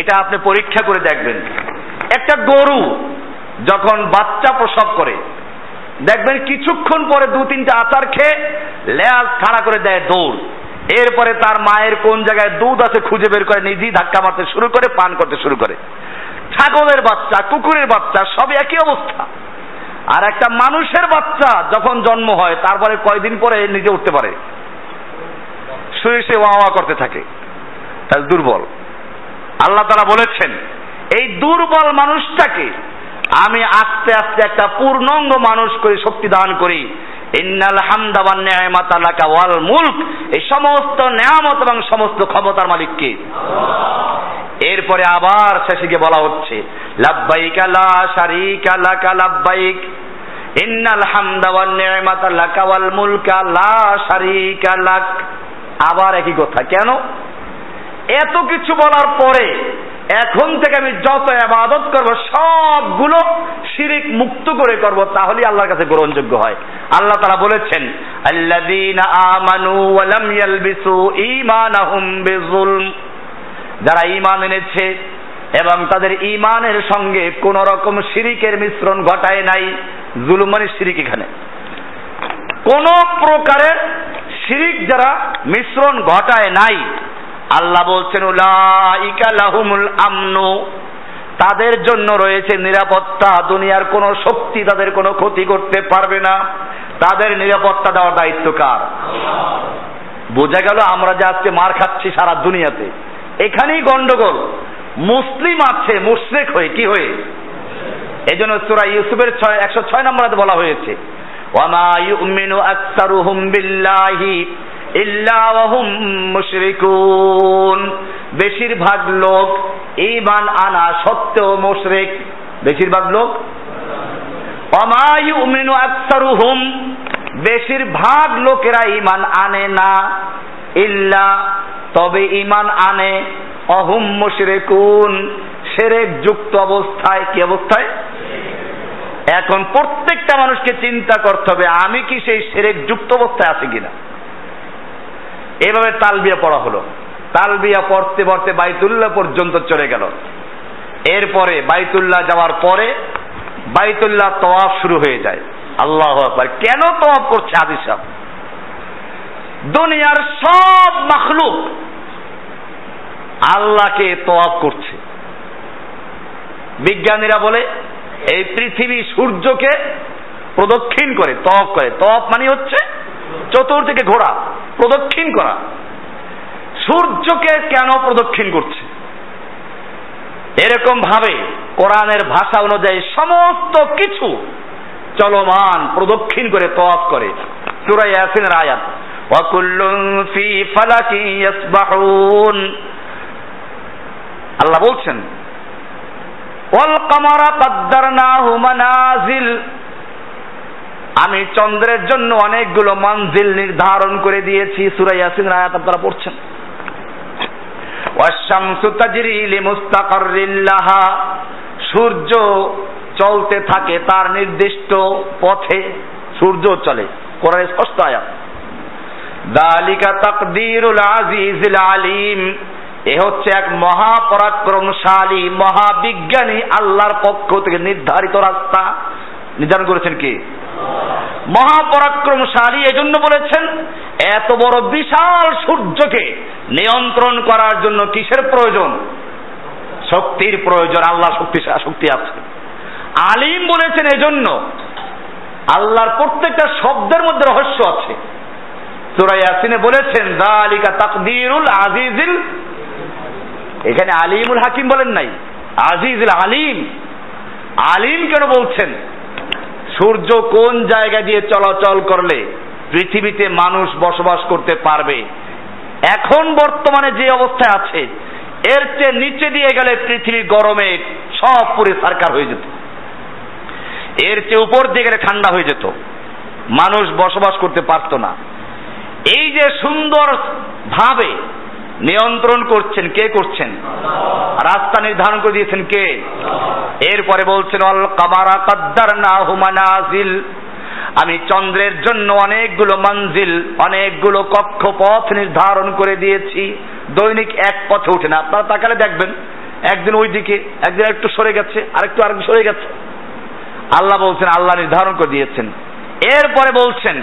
এটা আপনি পরীক্ষা করে দেখবেন। একটা গরু যখন বাচ্চা প্রসব করে, দেখবেন কিছুক্ষণ পরে দু তিনটা আচার খেয়ে লেয়াজ খাড়া করে দেয় দৌড়। এরপরে তার মায়ের কোন জায়গায় দুধ আছে খুঁজে বের করে নিজেই ধাক্কা মারতে শুরু করে, পান করতে শুরু করে। ছাগলের বাচ্চা, কুকুরের বাচ্চা সব একই অবস্থা। আর একটা মানুষের বাচ্চা যখন জন্ম হয়, তারপরে কয়দিন পরে নিজে উঠতে পারে। শুয়ে সে ওয়া করতে থাকে। দুর্বল। আল্লাহ তারা বলেছেন, এই দুর্বল মানুষটাকে আমি আস্তে আস্তে একটা পূর্ণাঙ্গ মানুষ করে শক্তি দান করি। ইন্নাল হামদা ওয়ান নি'মাত লাকা ওয়াল মুলক। এই সমস্ত নিয়ামত এবং সমস্ত ক্ষমতার মালিককে এরপরে আবার শেষে গিয়ে বলা হচ্ছে, লাব্বাইকা লা শারিকা লাকা লাব্বাইক। ইন্নাল হামদা ওয়ান নি'মাত লাকা ওয়াল মুলকা লা শারিকা লাক। আবার একই কথা, কেন? এত কিছু বলার পরে এখন থেকে আমি যত আবাদত করব, সবগুলো শিরিক মুক্ত করে করব, তাহলেই আল্লাহর কাছে গ্রহণযোগ্য হয়। আল্লাহ তারা বলেছেন, আল্লাযীনা আমানু ওয়া ইয়ালবিসু ঈমানাহুম বিযুলম। যারা ঈমান এনেছে এবং তাদের ঈমানের সঙ্গে কোন রকম শিরিকের মিশ্রণ ঘটায় নাই, জুলুম মানে শিরিক এখানে। কোন প্রকারের শিরিক যারা মিশ্রণ ঘটায় নাই আল্লাহ বলছেন আমনু। তাদের জন্য রয়েছে নিরাপত্তা। দুনিয়ার কোনো শক্তি তাদের কোনো ক্ষতি করতে পারবে না। তাদের নিরাপত্তা দেওয়ার দায়িত্ব কার? বোঝা গেল আমরা যে আজকে মার খাচ্ছি সারা দুনিয়াতে। এখানেই গন্ডগোল। মুসলিম আছে, মুশরেক হয়ে, কি হয়ে? এই জন্য সুরা ইউসুফের ছয় একশো ছয় নম্বরে বলা হয়েছে ওয়ামা ইউমিনু আকসারুহুম বিল্লাহি বেশিরভাগ লোক ঈমান আনা সত্ত্বেও মুশরিক। বেশিরভাগ লোক? বেশিরভাগ লোকেরা ঈমান আনে না। ইল্লা, তবে ঈমান আনে। অহুম মুশরিকুন। সেরেক যুক্ত অবস্থায় কি অবস্থায়? এখন প্রত্যেকটা মানুষকে চিন্তা করতে হবে, আমি কি সেই সেরেক যুক্ত অবস্থায় আছি কিনা? এভাবে তালবিয়া পড়া হলো। তালবিয়া পড়তে পড়তে বাইতুল্লাহ পর্যন্ত চলে গেল। এরপরে বাইতুল্লাহ যাওয়ার পরে বাইতুল্লাহ তওয়াফ শুরু হয়ে যায়। আল্লাহ কেন তওয়াফ করছে আদি সাহেব? দুনিয়ার সব মখলুক আল্লাহকে তওয়াফ করছে। বিজ্ঞানীরা বলে, এই পৃথিবী সূর্যকে প্রদক্ষিণ করে তফ করে। তফ মানে হচ্ছে চতুর্দিকে ঘোরা প্রদক্ষিণ করা। সূর্যকে কেন প্রদক্ষিণ করছে? এরকম ভাবে কোরআনের ভাষা অনুযায়ী সমস্ত কিছু চলমান, প্রদক্ষিণ করে তফ করে। সুরাই ইয়াসিনের আয়াত আল্লাহ বলছেন, ওয়াল কামারা কাদ্দারনাহু মানাজিল। আমি চন্দ্রের জন্য অনেকগুলো মঞ্জিল নির্ধারণ করে দিয়েছি। সূরা ইয়াসিন আয়াত আপনারা পড়ছেন। সূর্য চলতে থাকে তার নির্দিষ্ট পথে। সূর্য চলে। কোরআনে স্পষ্ট আয়াত। দালিকা তাকদীরুল আজিজিল আলিম। এ হচ্ছে এক মহাপরাক্রমশালী, মহাবিজ্ঞানী আল্লাহর পক্ষ থেকে নির্ধারিত রাস্তা। নির্ধারণ করেছেন কি? মহাপরাক্রমশালী এজন্য বলেছেন, এত বড় বিশাল সূর্যকে নিয়ন্ত্রণ করার জন্য কিসের প্রয়োজন? শক্তির প্রয়োজন, আল্লাহ শক্তি শক্তি আছে। আলিম বলেছেন এজন্য, আল্লাহর প্রত্যেকটা শব্দের মধ্যে রহস্য আছে। সুরাই ইয়াসিনে বলেছেন দালিকা তাকদিরুল আজিজিল এখানে আলিমুল হাকিম বলেন নাই, আজিজুল আলিম। আলিম কেন বলছেন? সূর্য কোন জায়গা দিয়ে চলাচল করলে পৃথিবীতে মানুষ বসবাস করতে পারবে? এখন বর্তমানে যে অবস্থায় আছে, এর চেয়ে নিচে দিয়ে গেলে পৃথিবী গরমে সব পুরে সারকার হয়ে যেত। এর চেয়ে উপর দিয়ে গেলে ঠান্ডা হয়ে যেত। মানুষ বসবাস করতে পারত না। এই যে সুন্দর ভাবে নিয়ন্ত্রণ করছেন, কে করছেন? রাস্তা নির্ধারণ করে দিয়েছেন কে? এরপরে বলছেন অল কামারা কাদ্দার না হুমানাজিল আমি চন্দ্রের জন্য অনেকগুলো মঞ্জিল, অনেকগুলো কক্ষপথ নির্ধারণ করে দিয়েছি। দৈনিক এক পথে উঠে না। আপনারা তাকালে দেখবেন, একদিন ওই দিকে একদিন একটু সরে গেছে, আরেকটু আরেকটু সরে গেছে। আল্লাহ বলছেন, আল্লাহ নির্ধারণ করে দিয়েছেন। এরপরে বলছেন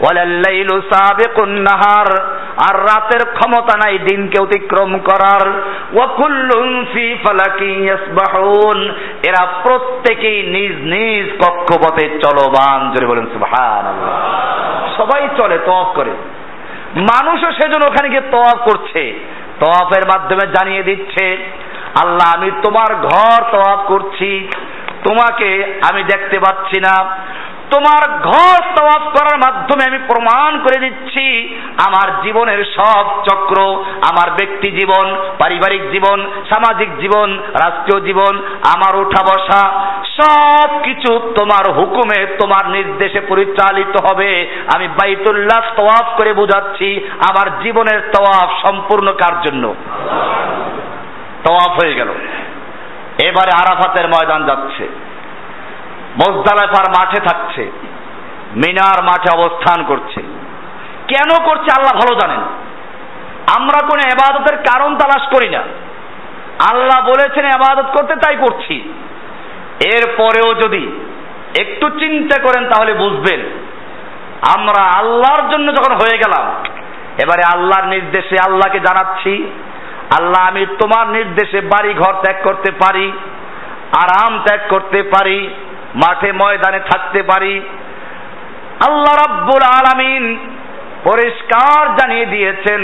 ওয়ালাল্লাইলু সাবিকুন নাহার আর রাতের ক্ষমতা নাই দিনকে অতিক্রম করার। ওয়া কুল্লুন ফি ফালাকি ইয়াসবাহুন, এরা প্রত্যেকেই নিজ নিজ কক্ষপথে চলমান। জোরে বলেন, সুবহানাল্লাহ। সবাই চলে, তওয়াফ করে। মানুষও সেজন্য ওখানে গিয়ে তওয়াফ করছে। তওয়াফের মাধ্যমে জানিয়ে দিচ্ছে, আল্লাহ, আমি তোমার ঘর তওয়াফ করছি। তোমাকে আমি দেখতে পাচ্ছি না। তোমার ঘর তওয়াফ করার মাধ্যমে আমি প্রমাণ করে দিচ্ছি, আমার জীবনের সব চক্র, আমার ব্যক্তি জীবন, পারিবারিক জীবন, সামাজিক জীবন, রাষ্ট্রীয় জীবন, আমার ওঠা বসা সব কিছু তোমার হুকুমে, তোমার নির্দেশে পরিচালিত হবে। আমি বাইতুল্লাহ তওয়াফ করে বোঝাচ্ছি, আমার জীবনের তওয়াফ সম্পূর্ণ কার জন্য? তওয়াফ হয়ে গেল। এবারে আরাফাতের ময়দান যাচ্ছে। মোজদালেফার মাঠে থাকছে, মিনার মাঠে অবস্থান করছে। কেন করছে আল্লাহ ভালো জানেন। আমরা কোনো এবাদতের কারণ তালাশ করি না। আল্লাহ বলেছেন, এবাদত করতে তাই করছি। এরপরেও যদি একটু চিন্তা করেন, তাহলে বুঝবেন, আমরা আল্লাহর জন্য যখন হয়ে গেলাম, এবারে আল্লাহর নির্দেশে আল্লাহকে জানাচ্ছি, আল্লাহ, আমি তোমার নির্দেশে বাড়ি ঘর ত্যাগ করতে পারি, আরাম ত্যাগ করতে পারি মাঠে ময়দানে থাকতে পারি আল্লাহ রাব্বুল আলামিন পরিষ্কার জানিয়ে দিয়েছেন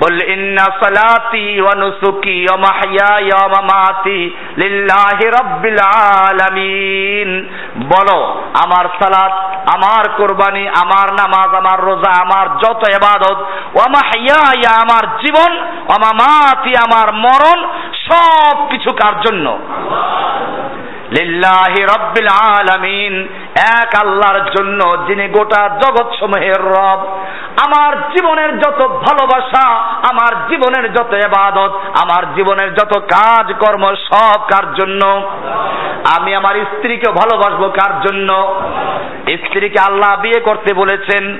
قل إن صلاتي ونسكي ومحياي ومماتي لله رب العالمين বলো আমার সালাত আমার কোরবানি আমার নামাজ আমার রোজা আমার যত এবাদত ওয়ামাহিয়া আমার জীবন ওয়ামামাতি আমার মরণ সব কিছু কার জন্য লিল্লাহি রব্বিল আলামিন। এক আল্লাহর জন্য যিনি গোটা জগৎ সমূহের রব। আমার জীবনের যত ভালোবাসা, আমার জীবনের যত এবাদত আমার জীবনের যত কাজ কর্ম সব কার জন্য? আমি আমার স্ত্রীকে ভালোবাসবো কার জন্য? স্ত্রীকে আল্লাহ বিয়ে করতে বলেছেন,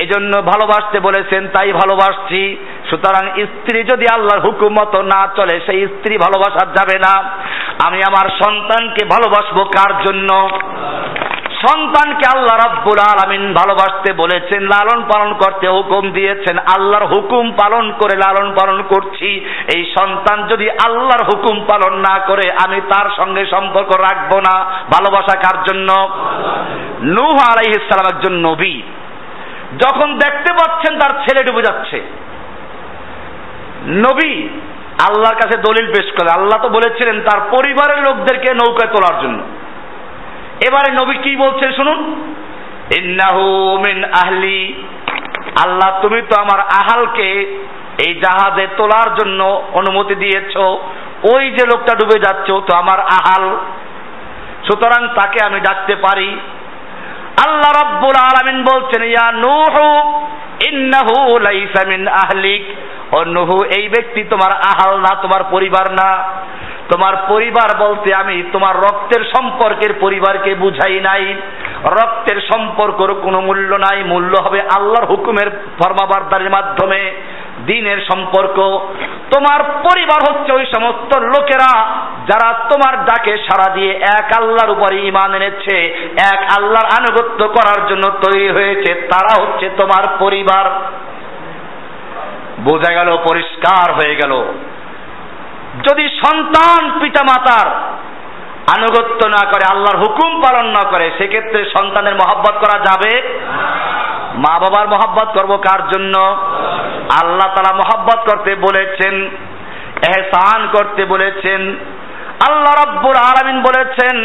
এজন্য ভালোবাসতে বলেছেন, তাই ভালোবাসছি। সুতরাং স্ত্রী যদি আল্লাহর হুকুম মতো না চলে, সেই স্ত্রী ভালোবাসা যাবে না। আমি আমার সন্তানকে ভালোবাসবো কার জন্য? সন্তানকে আল্লাহ রাব্বুল আলামিন ভালোবাসতে বলেছেন, লালন পালন করতে হুকুম দিয়েছেন, আল্লাহর হুকুম পালন করে লালন পালন করছি। এই সন্তান যদি আল্লাহর হুকুম পালন না করে, আমি তার সঙ্গে সম্পর্ক রাখব না। ভালোবাসা কার জন্য? নূহ আলাইহিস সালাম একজন নবী। যখন দেখতে পাচ্ছেন তার ছেলে ডুবে যাচ্ছে নবী আল্লাহর কাছে দলিল পেশ করে। আল্লাহ তো বলেছিলেন তার পরিবারের লোকদেরকে নৌকায় তোলার জন্য। এবারে নবী কি বলছেন শুনুন? আহলি। আল্লাহ, তুমি তো আমার আহালকে এই জাহাজে তোলার জন্য অনুমতি দিয়েছ। ওই যে লোকটা ডুবে যাচ্ছে তো আমার আহাল। সুতরাং তাকে আমি ডাকতে পারি। আল্লাহ রাব্বুল আলামিন বলছেন, ইয়া নূহু, ইন্নাহু লাইসা মিন আহলিক। ও নূহু এই ব্যক্তি তোমার আহাল না, তোমার পরিবার না। তোমার পরিবার বলতে আমি তোমার রক্তের সম্পর্কের পরিবারকে বুঝাই নাই। রক্তের সম্পর্কর কোনো মূল্য নাই। মূল্য হবে আল্লাহর হুকুমের ফরমাবারদারের মাধ্যমে দিনের সম্পর্ক। তোমার পরিবার হচ্ছে ওই সমস্ত লোকেরা যারা তোমার ডাকে সারা দিয়ে এক আল্লাহর উপরে ইমান এনেছে, এক আল্লাহর আনুগত্য করার জন্য তৈরি হয়েছে। তারা হচ্ছে তোমার পরিবার। বোঝা গেল, পরিষ্কার হয়ে গেল। যদি সন্তান পিতামাতার আনুগত্য না করে, আল্লাহর হুকুম পালন না করে, সেক্ষেত্রে সন্তানের মহব্বত করা যাবে? মা বাবার মহব্বত করব কার জন্য? আল্লাহ তালা মহব্বত করতে বলেছেন, এহসান করতে বলেছেন, আল্লাহ রব্বুর আলামিন বলেছেন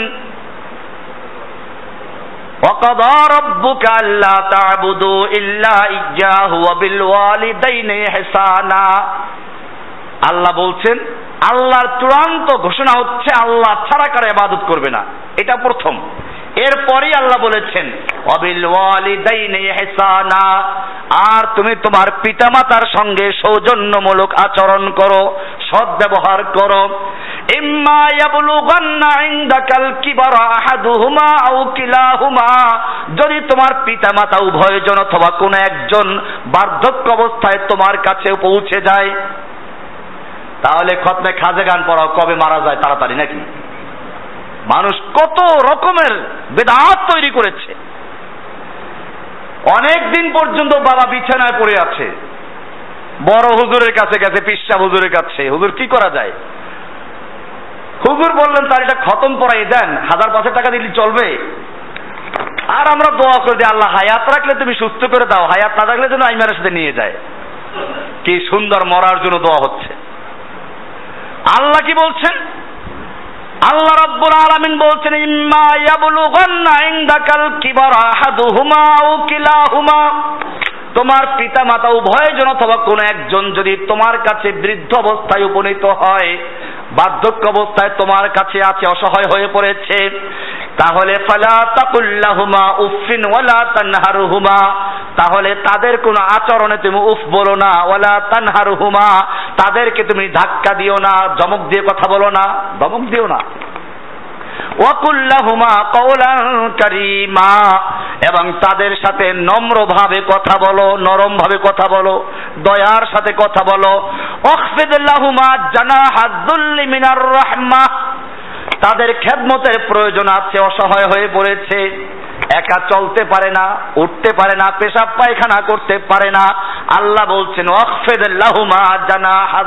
وقضى ربك ألا تعبدوا إلا إياه وبالوالدين إحسانا আল্লাহ বলছেন আল্লাহর চূড়ান্ত ঘোষণা হচ্ছে আল্লাহ ছাড়া কারো ইবাদত করবে না এটা প্রথম এরপরই আল্লাহ বলেছেন, অবিল আর তুমি তোমার পিতামাতার সঙ্গে সৌজন্যমূলক আচরণ করো সৎ ব্যবহার করো। ইম্মা ইয়াবলুগান্না ইনদাকাল কিবারা আহাদুহুমা আও যদি তোমার পিতামাতা উভয়জন অথবা কোন একজন বার্ধক্য অবস্থায় তোমার কাছে পৌঁছে যায়, তাহলে খতনে খাজে গান পড়াও, কবে মারা যায় তাড়াতাড়ি নাকি? মানুষ কত রকমের বেদাত তৈরি করেছে। অনেক দিন পর্যন্ত বাবা বিছানায় পড়ে আছে। বড় হুজুরের কাছে গেছে, পিসা হুজুরের কাছে। হুজুর, কি করা যায়? হুজুর বললেন, তার এটা খতম পড়াই দেন। হাজার পাঁচশো টাকা দিলে চলবে। আর আমরা দোয়া করে দিই, আল্লাহ, হায়াত রাখলে তুমি সুস্থ করে দাও। হায়াত না থাকলে যেন আইমারের সাথে নিয়ে যায়। কি সুন্দর মরার জন্য দোয়া হচ্ছে। আল্লাহ কি বলছেন? আল্লাহ রাব্বুল আলামিন বলছেন, ইম্মা ইয়াবলুগান্না ইনদাকাল কিবারা আহাদুহুমা আও কিলাহুমা। তোমার পিতা মাতা উভয়জন অথবা কোনো একজন যদি তোমার কাছে বৃদ্ধ অবস্থায় উপনীত হয়, বার্ধক্য অবস্থায় তোমার কাছে আছে, অসহায় হয়ে পড়েছে তাহলে ফালা তাকুল্লাহুমা উফিন ওয়ালা তানহারুহুমা। তাহলে তাদের কোনো আচরণে তুমি উফ বলো না, ওয়ালা তানহারুহুমা। তাদেরকে তুমি ধাক্কা দিও না, ধমক দিয়ে কথা বলো না, ধমক দিও না। ওয়াকুল্লাহুমা কওলান কারীমা। এবং তাদের সাথে নম্রভাবে কথা বলো, নরমভাবে কথা বলো, দয়ার সাথে কথা বলো। জানা হাদ্দুল্লি মিনার রাহমা। তাদের খেদমতের প্রয়োজন আছে, অসহায় হয়ে পড়েছে। একা চলতে পারে না, উঠতে পারে না, পেশাব পায়খানা করতে পারে না। আল্লাহ বলছেন জানা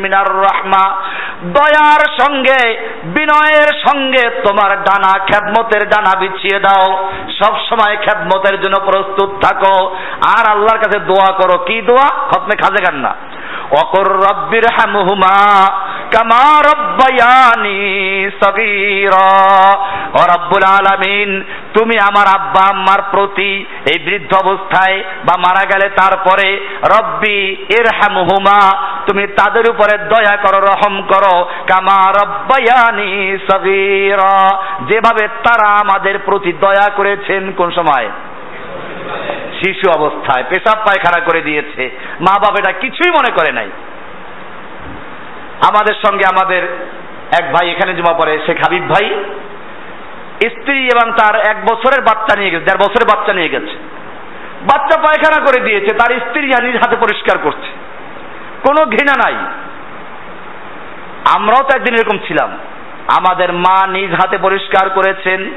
মিনার রাহমা। দয়ার সঙ্গে, বিনয়ের সঙ্গে তোমার ডানা, খেদমতের ডানা বিছিয়ে দাও। সব সময় খেদমতের জন্য প্রস্তুত থাকো। আর আল্লাহর কাছে দোয়া করো। কি দোয়া? খতমে খাজে গান না। অকর রব্বির হামহুমা কামা রব্বায়ানি সগীরা। ও রব্বুল আলামিন, তুমি আমার আব্বা আম্মার প্রতি এই বৃদ্ধ অবস্থায় বা মারা গেলে তারপরে রব্বি ইরহামহুমা, তুমি তাদের উপরে দয়া করো, রহম করো। কামা রব্বায়ানি সগীরা, যেভাবে তারা আমাদের প্রতি দয়া করেছেন কোন সময়? শিশু অবস্থায়, পেশাব পায়খানা করে দিয়েছে। মা বাবা এটা কিছুই মনে করে নাই। আমাদের সঙ্গে আমাদের এক ভাই এখানে জমা পড়ে, শেখ হাবিব ভাই। স্ত্রী এবং তার এক বছরের বাচ্চা নিয়ে গেছে, দেড় বছরের বাচ্চা নিয়ে গেছে। বাচ্চা পায়খানা করে দিয়েছে, তার স্ত্রী নিজ হাতে পরিষ্কার করছে। কোনো ঘৃণা নাই। আমরাও তো একদিন এরকম ছিলাম। আমাদের মা নিজ হাতে পরিষ্কার করেছেন,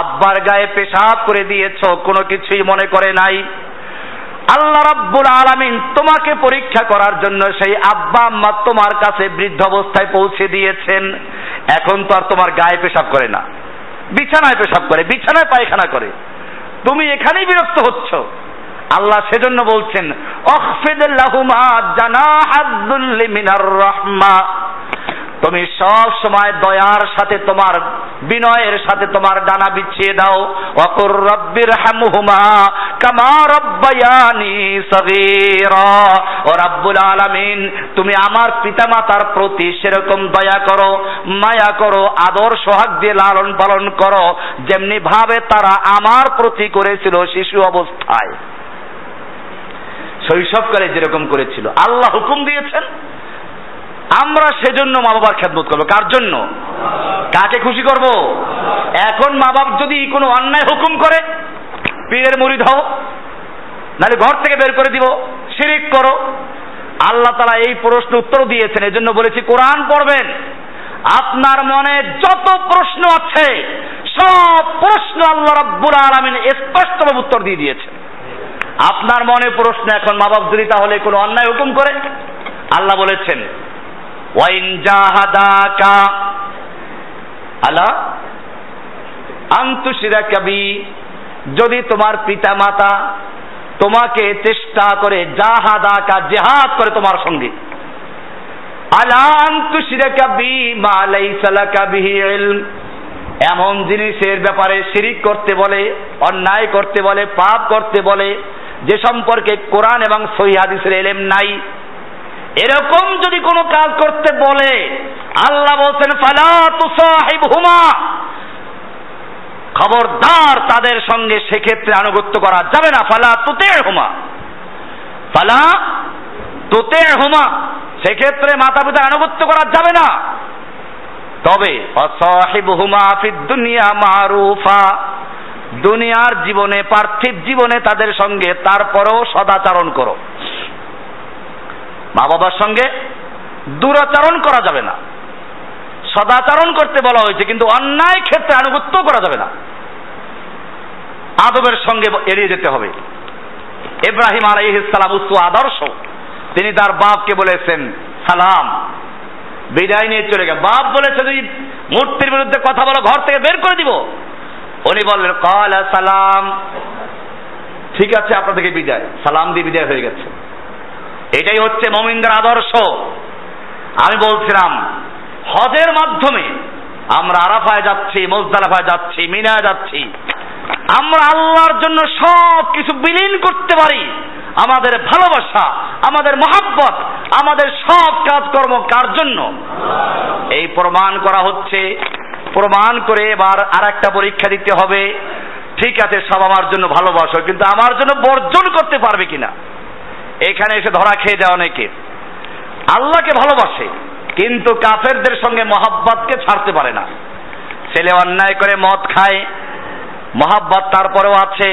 আব্বার গায়ে পেশাব করে দিয়েছ, কোনো কিছুই মনে করে নাই। আল্লাহ রাব্বুল আলামিন তোমাকে পরীক্ষা করার জন্য সেই আব্বা আম্মা তোমার কাছে বৃদ্ধ অবস্থায় পৌঁছে দিয়েছেন। এখন তো আর তোমার গায়ে পেশাব করে না। বিছানায় পেশাব করে, বিছানায় পায়খানা করে। তুমি এখানেই বিরক্ত হচ্ছ। আল্লাহ সেজন্য বলছেন অখফিদুল্লাহুমা জানাহাদ্দুল্লি মিনার রাহমা। তুমি সব সময় দয়ার সাথে তোমার, বিনয়ের সাথে তোমার ডানা বিছিয়ে দাও। অকুর রব্বির হামহুমা কামা রব্বায়ানি সগীরা। ও রাব্বুল আলামিন, তুমি আমার পিতামাতার প্রতি সেরকম দয়া করো, মায়া করো, আদর সোহাগ দিয়ে লালন পালন করো, যেমনি ভাবে তারা আমার প্রতি করেছিল শিশু অবস্থায়। শৈশবকালে যেরকম করেছিল। আল্লাহ হুকুম দিয়েছেন। আমরা সেজন্য মা বাবার খেদমত করব। কার জন্য? কাকে খুশি করব? এখন মা বাপ যদি কোনো অন্যায় হুকুম করে, পীরের মুড়ি হও, নাহলে ঘর থেকে বের করে দিব, শিরিক করো। আল্লাহ তালা এই প্রশ্ন উত্তর দিয়েছেন, এজন্য বলেছি, কোরআন পড়বেন। আপনার মনে যত প্রশ্ন আছে, সব প্রশ্ন আল্লাহ রাব্বুল আলামিন স্পষ্টভাবে উত্তর দিয়ে দিয়েছেন। আপনার মনে প্রশ্ন এখন মা বাপ যদি তাহলে কোনো অন্যায় হুকুম করে, আল্লাহ বলেছেন ওয়াইন জাহাদাকা আলা? আন্তুশিরাকাবি যদি তোমার পিতা মাতা তোমাকে চেষ্টা করে জাহাদাকা জেহাদ করে তোমার সঙ্গে। আলা আন্তুশিরাকাবি মা লাইসা এমন জিনিসের ব্যাপারে শিরিক করতে বলে, অন্যায় করতে বলে, পাপ করতে বলে, যে সম্পর্কে কোরআন এবং সহি হাদিসের এলেম নাই। এরকম যদি কোনো কাজ করতে বলে, আল্লাহ বলছেন, ফালা হুমা খবরদার তাদের সঙ্গে সেক্ষেত্রে আনুগত্য করা যাবে না। ফালা তুতে হুমা ফালা তুতে হুমা সেক্ষেত্রে মাতা পিতার আনুগত্য করা যাবে না। তবে অসাহিব হুমা ফিদ দুনিয়া মারুফা। দুনিয়ার জীবনে, পার্থিব জীবনে তাদের সঙ্গে, তারপরেও সদাচরণ করো। মা বাবার সঙ্গে দুরাচরণ করা যাবে না। সদাচরণ করতে বলা হয়েছে, কিন্তু অন্যায় ক্ষেত্রে আনুগত্য করা যাবে না। আদবের সঙ্গে এড়িয়ে যেতে হবে। ইব্রাহিম আলাইহিসসালাম উচ্চ আদর্শ। তিনি তার বাপকে বলেছেন, সালাম। বিদায় নিয়ে চলে গেল। বাপ বলেছে, যদি মূর্তির বিরুদ্ধে কথা বলো, ঘর থেকে বের করে দিব। উনি বললেন, কল সালাম। ঠিক আছে, আপনাদেরকে বিদায়। সালাম দিয়ে বিদায় হয়ে গেছে। এটাই হচ্ছে মমিনদের আদর্শ। আমি বলছিলাম, হজের মাধ্যমে আমরা আরাফায় যাচ্ছি, মোজদালাফায় যাচ্ছি, মিনায় যাচ্ছি। আমরা আল্লাহর জন্য সব কিছু বিলীন করতে পারি। আমাদের ভালোবাসা, আমাদের মহাব্বত, আমাদের সব কাজকর্ম কার জন্য? এই প্রমাণ করা হচ্ছে। প্রমাণ করে এবার আর একটা পরীক্ষা দিতে হবে। ঠিক আছে, সব আমার জন্য ভালোবাসো, কিন্তু আমার জন্য বর্জন করতে পারবে কিনা? এখানে এসে ধরা খেয়ে যায় অনেকে আল্লাহকে ভালোবাসে, কিন্তু কাফেরদের সঙ্গে মহাব্বাতকে ছাড়তে পারে না। ছেলে অন্যায় করে মদ খায়, মহাব্বত তারপরেও আছে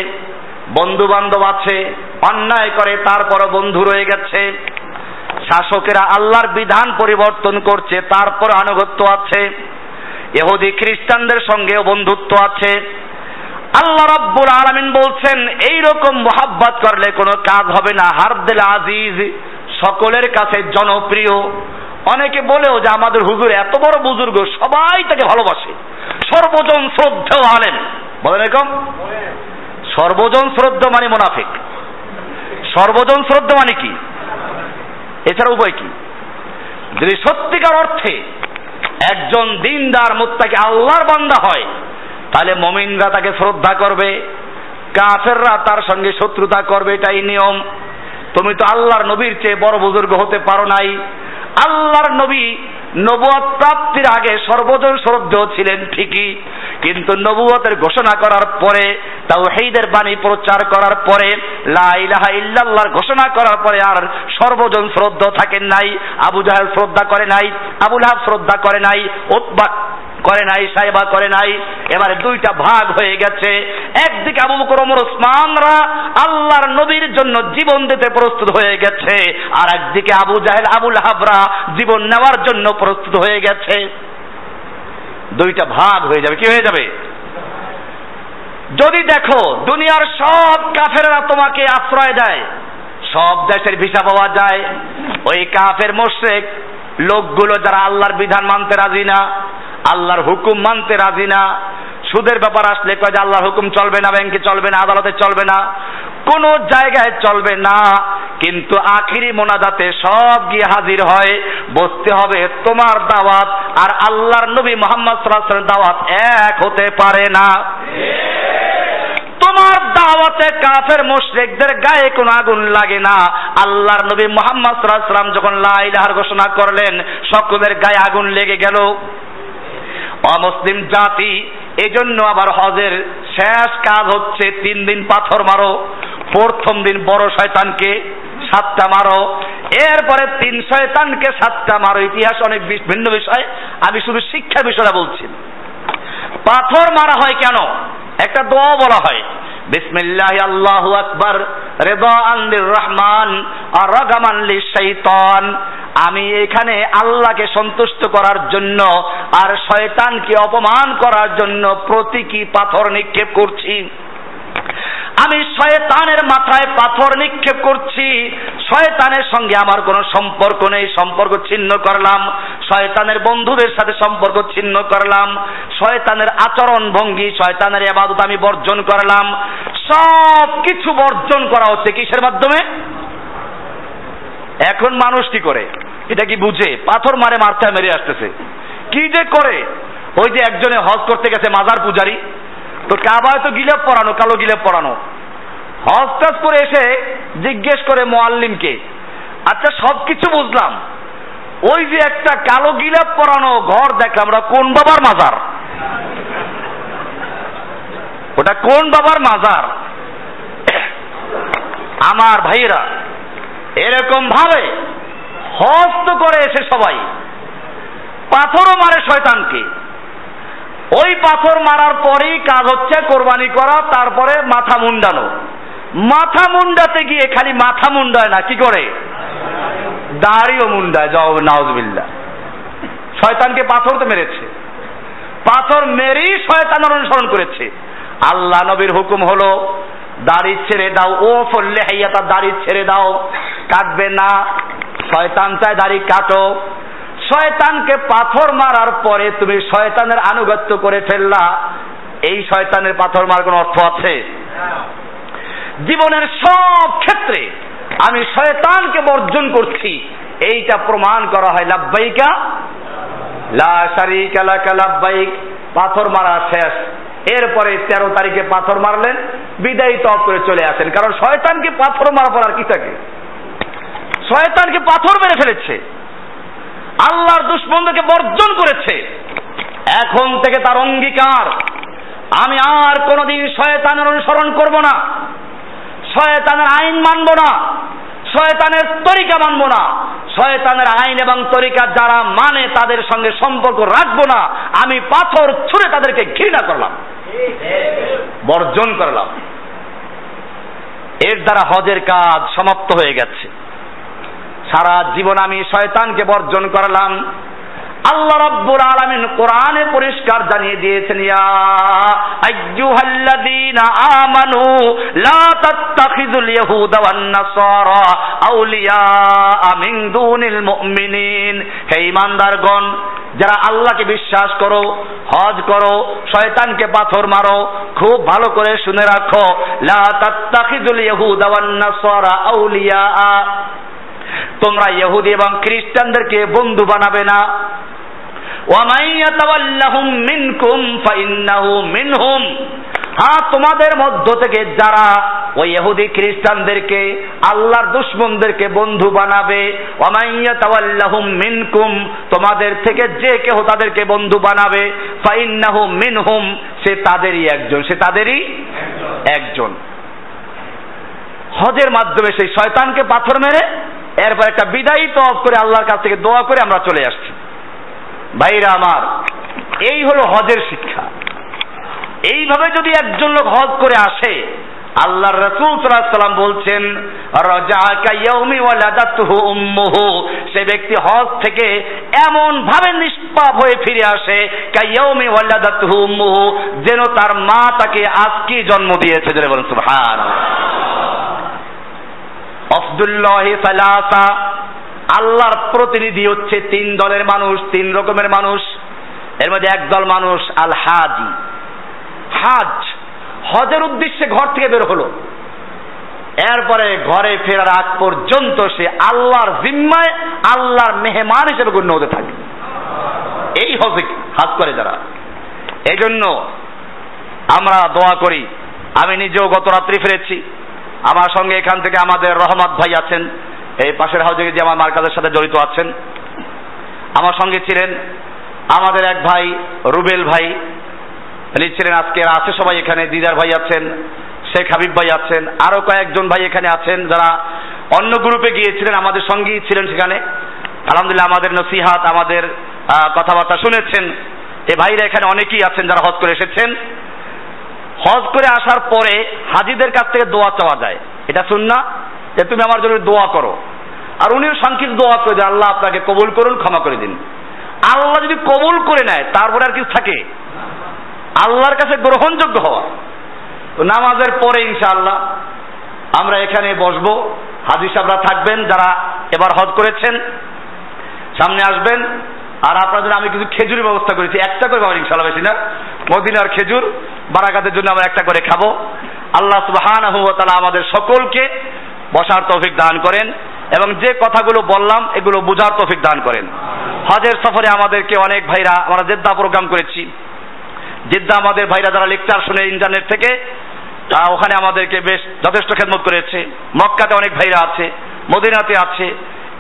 বন্ধু বান্ধব আছে, অন্যায় করে তারপরও বন্ধু রয়ে গেছে। শাসকেরা আল্লাহর বিধান পরিবর্তন করছে, তারপর আনুগত্য আছে। এহুদি খ্রিস্টানদের সঙ্গেও বন্ধুত্ব আছে। আল্লাহ রাব্বুল আলামিন বলছেন এই রকম মোহাব্বত করলে কোনো কাজ হবে না। হারদেল আজিজ সকলের কাছে জনপ্রিয়। অনেকে বলেও যে আমাদের হুজুর এত বড় বুজুর্গ, সবাই তাকে ভালোবাসে। সর্বজন শ্রদ্ধেয় আলেন বলেন এরকম? সর্বজন শ্রদ্ধ মানে মোনাফিক। সর্বজন শ্রদ্ধ মানে কি? এছাড়া উপায় কি? যদি সত্যিকার অর্থে একজন দিনদার মুত্তাকে আল্লাহর বান্দা হয় তাহলে মমিনরা তাকে শ্রদ্ধা করবে, কাফেররা তার সঙ্গে শত্রুতা করবে, এটাই নিয়ম। তুমি তো আল্লাহর নবীর চেয়ে বড় বুজুর্গ হতে পারো নাই। আল্লাহর নবী নবুয়ত প্রাপ্তির আগে সর্বজন শ্রদ্ধেয় ছিলেন ঠিকই, কিন্তু নবুয়তের ঘোষণা করার পরে তাও হেইদের বাণী প্রচার করার পরে, লা ইলাহা ইল্লাল্লাহর ঘোষণা করার পরে আর সর্বজন শ্রদ্ধ থাকেন নাই, আবু জাহেল শ্রদ্ধা করে নাই আবুল হাব শ্রদ্ধা করে নাই করে নাই সাহেবা করে নাই, এবারে দুইটা ভাগ হয়ে গেছে। একদিকে আবু বকর, ওমর, ওসমানরা আল্লাহর নবীর জন্য জীবন দিতে প্রস্তুত হয়ে গেছে, আর একদিকে আবু জাহেল, আবুল হাবরা জীবন নেওয়ার জন্য প্রস্তুত হয়ে গেছে। দুইটা ভাগ হয়ে যাবে, কি হয়ে যাবে? যদি দেখো, দুনিয়ার সব কাফেরা তোমাকে আশ্রয় দেয়, সব দেশের ভিসা পাওয়া যায়। ওই কাফের মোশেক, লোকগুলো যারা আল্লাহর বিধান মানতে রাজি না আল্লাহর হুকুম মানতে রাজি না। সুদের ব্যাপার আসলে কয় যে আল্লাহর হুকুম চলবে না, ব্যাংকে চলবে না, আদালতে চলবে না। কোন জায়গায় চলবে না, কিন্তু আখিরি মোনাজাতে সব গিয়ে হাজির হয়। বসতে হবে তোমার দাওয়াত, আর আল্লাহর নবী মোহাম্মদ সাল্লাল্লাহু দাওয়াত এক হতে পারে না। তোমার দাওয়াতে কাফের মুশরিকদের গায়ে কোনো আগুন লাগে না। আল্লাহর নবী মোহাম্মদ সাল্লাল্লাহু যখন লা ইলাহার ঘোষণা করলেন, সকলের গায়ে আগুন লেগে গেল। অমুসলিম জাতি, এজন্য আবার হজের শেষ কাজ হচ্ছে তিন দিন পাথর মারো, প্রথম দিন বড় শয়তানকে সাতটা মারো, এরপরে তিন শয়তানকে সাতটা মারো। ইতিহাস অনেক ভিন্ন বিষয়, আমি শুধু শিক্ষা বিষয়টা বলছি। পাথর মারা হয় কেন? একটা দোয়া বলা হয়। বিসমিল্লাহ আল্লাহ আকবর রেদা আল্লির রহমান আর রগামান শৈতান আমি এখানে আল্লাহকে সন্তুষ্ট করার জন্য আর শয়তানকে অপমান করার জন্য প্রতীকী পাথর নিক্ষেপ করছি। আমি শয়তানের মাথায় পাথর নিক্ষেপ করছি। শয়তানের সঙ্গে আমার কোনো সম্পর্ক নেই, সম্পর্ক ছিন্ন করলাম। শয়তানের বন্ধুদের সাথে সম্পর্ক ছিন্ন করলাম। শয়তানের আচরণ ভঙ্গি, শয়তানের আবাদত আমি বর্জন করলাম। সব কিছু বর্জন করা হচ্ছে কিসের মাধ্যমে? এখন মানুষ কি করে? এটা কি বুঝে? পাথর মারে মারতে মেরে আসতেছে। কি যে করে? ওই যে একজনে হজ করতে গেছে মাজার পূজারি। তো কাবায় তো গিলেপ পড়ানো কালো গিলেপ পড়ানো হজ টাজ করে এসে জিজ্ঞেস করে মোয়াল্লিমকে আচ্ছা সব কিছু বুঝলাম। ওই যে একটা কালো গিলাপ পরানো ঘর দেখলাম কোন বাবার মাজার? ওটা কোন বাবার মাজার? আমার ভাইয়েরা, এরকম ভাবে হস্ত করে এসে সবাই, পাথরও মারে শয়তানকে। ওই পাথর মারার পরেই কাজ হচ্ছে কোরবানি করা, তারপরে মাথা মুন্ডানো। মাথা মুন্ডাতে গিয়ে খালি মাথা মুন্ডায় না, কি করে? দাড়িও মুন্ডায় জবাব নাউজবিল্লা শয়তানকে পাথর তো মেরেছে। পাথর মেরেই শয়তান অনুসরণ করেছে। আল্লাহ নবীর হুকুম হলো, দাড়ি ছেড়ে দাও, ও ফললে হাইয়া তার দাড়ি ছেড়ে দাও। কাটবে না। শয়তান চায় দাড়ি কাটো। শয়তানকে পাথর মারার পরে তুমি শয়তানের আনুগত্য করে ফেললা। এই শয়তানের পাথর মারার কোন অর্থ আছে? জীবনের সব ক্ষেত্রে আমি শয়তানকে বর্জন করছি। এইটা প্রমাণ করা হয় লাব্বাইকা। লা শারিকা লাকা লাব্বাইক। পাথর মারা শেষ। এরপরে তেরো তারিখে পাথর মারলেন। বিদায়ী তফ করে চলে আসেন। কারণ শয়তানকে পাথর মারা পর আর কি থাকে? শয়তানকে পাথর মেরে ফেলেছে। আল্লাহর দুশ্মনদেরকে বর্জন করেছে। এখন থেকে তার অঙ্গীকার। আমি আর কোনোদিন শয়তানের অনুসরণ করব না। শয়তানের আইন মানব না। শয়তানের তরিকা মানব না। শয়তানের আইন এবং তরিকা যারা মানে তাদের সঙ্গে সম্পর্ক রাখব না। আমি পাথর ছুঁড়ে তাদেরকে ঘৃণা করলাম। বর্জন করলাম। এর দ্বারা হজের কাজ সমাপ্ত হয়ে গেছে। সারা জীবন আমি শয়তানকে বর্জন করলাম। আল্লাহ রাব্বুল আলামিন কোরআনে পরিষ্কার জানিয়ে দিয়েছেন, ইয়া আইয়ুহাল্লাযীনা আমানু লা তাত্তাখিযুল ইয়াহুদা ওয়ান নাসারা আউলিয়া মিন দুনিল মুমিনিন। হে ঈমানদারগণ, যারা আল্লাহকে বিশ্বাস করো, হজ করো, শয়তানকে পাথর মারো, খুব ভালো করে শুনে রাখো, লা তাত্তাখিযুল ইয়াহুদা ওয়ান নাসারা আউলিয়া তোমরা ইহুদি এবং খ্রিস্টানদেরকে বন্ধু বানাবে না। হ্যাঁ তোমাদের মধ্য থেকে যারা ওই ইহুদি খ্রিস্টানদেরকে, আল্লাহর দুশ্মনদেরকে বন্ধু বানাবে ওয়ামাইয়াতাওয়াল্লাহুম মিনকুম, তোমাদের থেকে যে কেহ তাদেরকে বন্ধু বানাবে, ফাইন্নাহু মিনহুম, সে তাদেরই একজন, সে তাদেরই একজন। হজের মাধ্যমে সেই শয়তানকে পাথর মেরে এরপর একটা বিদায়ী তফ করে আল্লাহর কাছ থেকে দোয়া করে আমরা চলে আসছি। ভাইরা আমার, এই হলো হজের শিক্ষা। এইভাবে যদি একজন লোক হজ করে আসে আল্লাহ রসুল সাল্লাম বলছেন সে ব্যক্তি হজ থেকে এমন ভাবে নিষ্পাপ হয়ে ফিরে আসে যেন তার মা তাকে আজকে জন্ম দিয়েছে। বলেন সুবহান আল্লাহর প্রতিনিধি হচ্ছে তিন দলের মানুষ, তিন রকমের মানুষ। এর মধ্যে একদল মানুষ আল হাজি হাজ হজের উদ্দেশ্যে ঘর থেকে বের হলো। এরপরে ঘরে ফেরার আগ পর্যন্ত সে আল্লাহর জিম্মায়, আল্লাহর মেহমান হিসেবে গণ্য হতে থাকে। এই হজে হাজ করে যারা। এই জন্য আমরা দোয়া করি, আমি নিজেও গত রাত্রি ফিরেছি। আমার সঙ্গে এখান থেকে আমাদের রহমত ভাই আছেন। এই পাশের হাউজে যে আমার মার্কাজের সাথে জড়িত আছেন। আমার সঙ্গে ছিলেন আমাদের এক ভাই, রুবেল ভাই। তিনি ছিলেন আজকে আছে সবাই এখানে, দিদার ভাই আছেন, শেখ হাবিব ভাই আছেন, আরও কয়েকজন ভাই এখানে আছেন যারা অন্য গ্রুপে গিয়েছিলেন, আমাদের সঙ্গেই ছিলেন সেখানে। আলহামদুলিল্লাহ আমাদের নসিহাত, আমাদের কথাবার্তা শুনেছেন। এ ভাইরা এখানে অনেকেই আছেন যারা হজ করে এসেছেন। হজ করে আসার পরে হাজিদের কাছ থেকে দোয়া চাওয়া যায়। এটা শুন না যে তুমি আমার জন্য দোয়া করো। আর উনিও সংক্ষিপ্ত দোয়া করে যে আল্লাহ আপনাকে কবুল করুন, ক্ষমা করে দিন। আল্লাহ যদি কবুল করে নেয়, তারপরে আর কিছু থাকে? আল্লাহর কাছে গ্রহণযোগ্য হওয়া। তো নামাজের পরে ইনশাআল্লাহ আমরা এখানে বসবো। হাজি সাহেবরা থাকবেন, যারা এবার হজ করেছেন। সামনে আসবেন। আর আপনাদের আমি কিছু খেজুরের ব্যবস্থা করেছি। একটা করে পাবেন ইনশাল্লাহ বেশি না মদিনার খেজুর, বারাকাতের জন্য আমরা একটা করে খাব। আল্লাহ সুবহান আমাদের সকলকে বসার তৌফিক দান করেন এবং যে কথাগুলো বললাম, এগুলো বোঝার তৌফিক দান করেন। হজের সফরে আমাদেরকে অনেক ভাইরা, আমরা জেদ্দা প্রোগ্রাম করেছি। জেদ্দা আমাদের ভাইরা যারা লেকচার শুনে ইন্টারনেট থেকে, তা ওখানে আমাদেরকে বেশ যথেষ্ট খেদমত করেছে। মক্কাতে অনেক ভাইরা আছে, মদিনাতে আছে।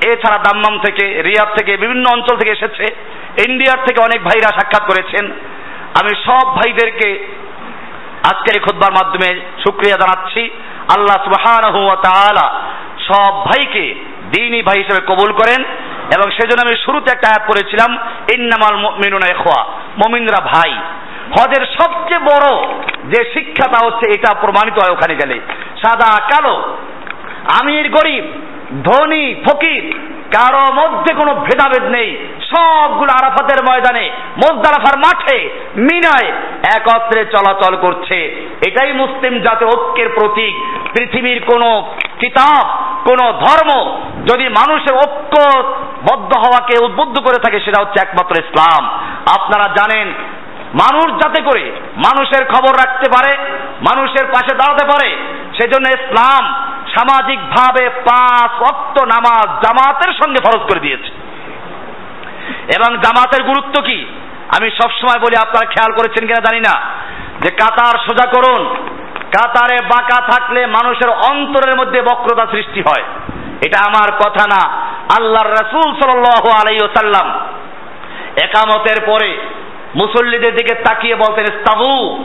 এছাড়া দাম্মাম থেকে, রিয়াদ থেকে, বিভিন্ন অঞ্চল থেকে এসেছে। ইন্ডিয়ার থেকে অনেক ভাইরা সাক্ষাৎ করেছেন। আমি সব ভাইদেরকে আজকের এই খোদবার মাধ্যমে শুক্রিয়া জানাচ্ছি। আল্লাহ তাআলা সব ভাইকে দিনই ভাই হিসেবে কবুল করেন এবং সেজন্য আমি শুরুতে একটা আয়াত পড়েছিলাম, ইন্নামাল মুমিনুনা ইখওয়া, মুমিনরা ভাই। হজের সবচেয়ে বড় যে শিক্ষাটা হচ্ছে এটা প্রমাণিত হয় ওখানে গেলে। সাদা কালো, আমির গরিব ধনী, ফকির, কারও মধ্যে কোনো ভেদাভেদ নেই। সবগুলো আরাফাতের ময়দানে মোজদারাফার মাঠে, মিনায় একত্রে চলাচল করছে। এটাই মুসলিম জাতির ঐক্যের প্রতীক। পৃথিবীর কোন কিতাব, কোন ধর্ম যদি মানুষের ঐক্যবদ্ধ হওয়াকে উদ্বুদ্ধ করে থাকে, সেটা হচ্ছে একমাত্র ইসলাম। আপনারা জানেন, মানুষ যাতে করে মানুষের খবর রাখতে পারে, মানুষের পাশে দাঁড়াতে পারে, সেজন্য ইসলাম সামাজিকভাবে পাঁচ অক্ত নামাজ জামাতের সঙ্গে ফরজ করে দিয়েছে। এবং জামাতের গুরুত্ব কি? আমি সবসময় বলি, আপনারা খেয়াল করেছেন কিনা জানি না। যে কাতার সোজা করুন, কাতারে বাঁকা থাকলে মানুষের অন্তরের মধ্যে বক্রতা সৃষ্টি হয়। এটা আমার কথা না। আল্লাহর রসুল সাল আলাই সাল্লাম একামতের পরে মুসল্লিদের দিকে তাকিয়ে বলতেন ইস্তাবু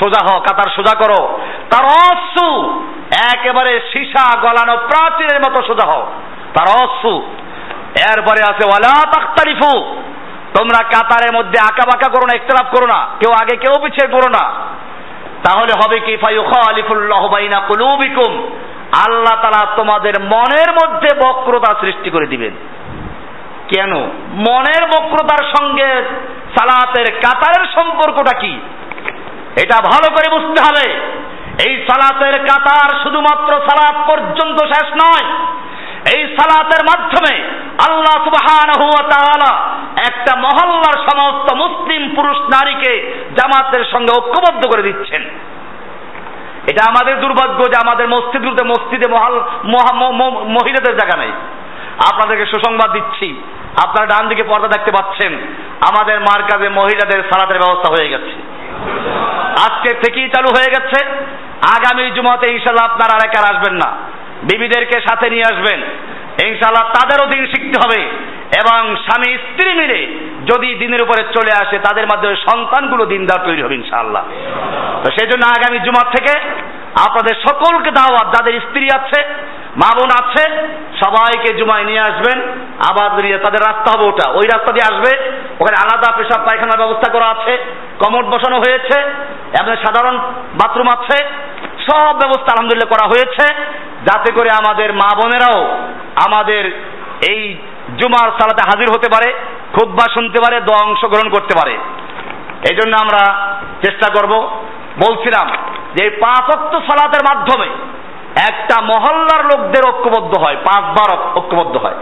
সোজা হ কাতার সোজা করো। তার অসু একেবারে সীসা গলানো প্রাচীরের মতো সোজা হও। তার অসু এরপরে আছে ওয়ালা তাখতারিফু তোমরা কাতারের মধ্যে আঁকা বাঁকা করো না, ইখতলাফ করো না, কেউ আগে কেউ পিছিয়ে করো না। তাহলে হবে কি, ফায়ুখালিফুল্লাহ বাইনা কুলুবিকুম, আল্লাহ তালা তোমাদের মনের মধ্যে বক্রতা সৃষ্টি করে দিবেন। কেন? মনের বক্রতার সঙ্গে সালাতের কাতারের সম্পর্কটা কি? এটা ভালো করে বুঝতে হবে। এই সালাতের কাতার শুধুমাত্র সালাত পর্যন্ত শেষ নয়। এই সালাতের মাধ্যমে আল্লাহ সুবহান একটা মহল্লার সমস্ত মুসলিম পুরুষ নারীকে জামাতের সঙ্গে ঐক্যবদ্ধ করে দিচ্ছেন। এটা আমাদের দুর্ভাগ্য যে আমাদের মসজিদগুলোতে মসজিদে মহাল মহিলাদের জায়গা নেই। আপনাদেরকে সুসংবাদ দিচ্ছি। আপনারা ডান দিকে পর্দা দেখতে পাচ্ছেন। আমাদের মার্কাজে মহিলাদের সালাতের ব্যবস্থা হয়ে গেছে। আজকে থেকেই চালু হয়ে গেছে। আগামী জুমাতে ইনশাল্লাহ আপনারা আর একা আসবেন না। বিবিদেরকে সাথে নিয়ে আসবেন। ইনশাল্লাহ তাদেরও দিন শিখতে হবে। এবং স্বামী, স্ত্রী মিলে যদি দিনের উপরে চলে আসে, তাদের মাধ্যমে সন্তানগুলো দিনদার তৈরি হবে ইনশাআল্লাহ। তো সেই জন্য আগামী জুমার থেকে আপনাদের সকলকে দাওয়াত, যাদের স্ত্রী আছে মা বোন আছে, সবাইকে জুমায় নিয়ে আসবেন, আবার নিয়ে তাদের রাস্তা হবে ওটা। ওই রাস্তা দিয়ে আসবে, ওখানে আলাদা পেশাব, পায়খানার ব্যবস্থা করা আছে কমট বসানো হয়েছে এবং সাধারণ বাথরুম আছে, সব ব্যবস্থা আলহামদুলিল্লাহ করা হয়েছে, যাতে করে আমাদের মা বোনেরাও আমাদের এই জুমার সালাতে হাজির হতে পারে খুদ্া শুনতে পারে, দোয়া অংশগ্রহণ করতে পারে। এই জন্য আমরা চেষ্টা করব, বলছিলাম যে পাঁচক্ত সালাতের মাধ্যমে একটা মহল্লার লোকদের ঐক্যবদ্ধ হয়, পাঁচবার ঐক্যবদ্ধ হয়।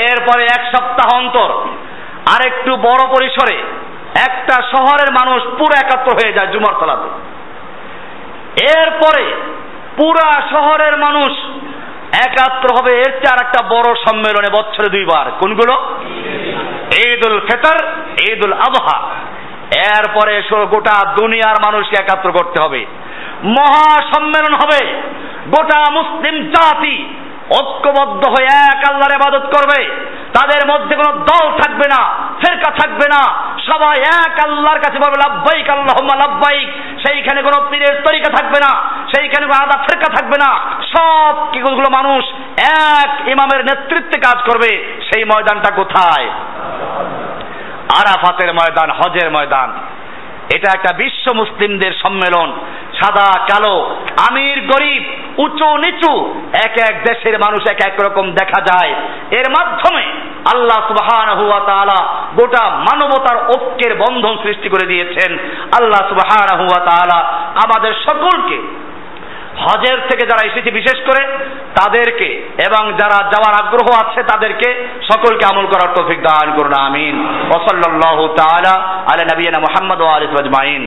এরপরে এক সপ্তাহ অন্তর আরেকটু বড় পরিসরে একটা শহরের মানুষ পুরো একাত্র হয়ে যায় জুমার সালাতে। এরপরে পুরা শহরের মানুষ একাত্র হবে, এর চেয়ে আর একটা বড় সম্মেলনে বছরে দুইবার। কোনগুলো? ঈদ উল ফেতর উল আবহা এরপরে গোটা দুনিয়ার মানুষকে একাত্র করতে হবে। মহা সম্মেলন হবে। গোটা মুসলিম জাতি ঐক্যবদ্ধ হয়ে এক আল্লাহর ইবাদত করবে। তাদের মধ্যে কোনো দল থাকবে না, ফেরকা থাকবে না। সবাই এক আল্লাহর কাছে বলবে লাভবাইক আল্লাহুম্মা লাভবাইক সেইখানে কোনো পীরের তরিকা থাকবে না, সেইখানে কোনো আদা ফেরকা থাকবে না। সব কিগুলো মানুষ এক ইমামের নেতৃত্বে কাজ করবে। সেই ময়দানটা কোথায়? আরাফাতের ময়দান, হজের ময়দান। এটা একটা বিশ্ব মুসলিমদের সম্মেলন, সাদা, কালো, আমির, গরিব, উঁচু, নিচু, এক এক দেশের মানুষ এক এক রকম দেখা যায়। এর মাধ্যমে আল্লাহ সুবহান হুয়া তাআলা গোটা মানবতার ঐক্যের বন্ধন সৃষ্টি করে দিয়েছেন। আল্লাহ সুবহান হুয়া তাআলা আমাদের সকলকে হজের থেকে যারা এসেছে, বিশেষ করে তাদেরকে এবং যারা যাওয়ার আগ্রহ আছে তাদেরকে সকলকে আমল করার তৌফিক দান করুন, আমিন। ওসল্লাহ তাআলা আলা নবীনা মুহাম্মদ ওয়া আলিহি ওয়াজমাইন।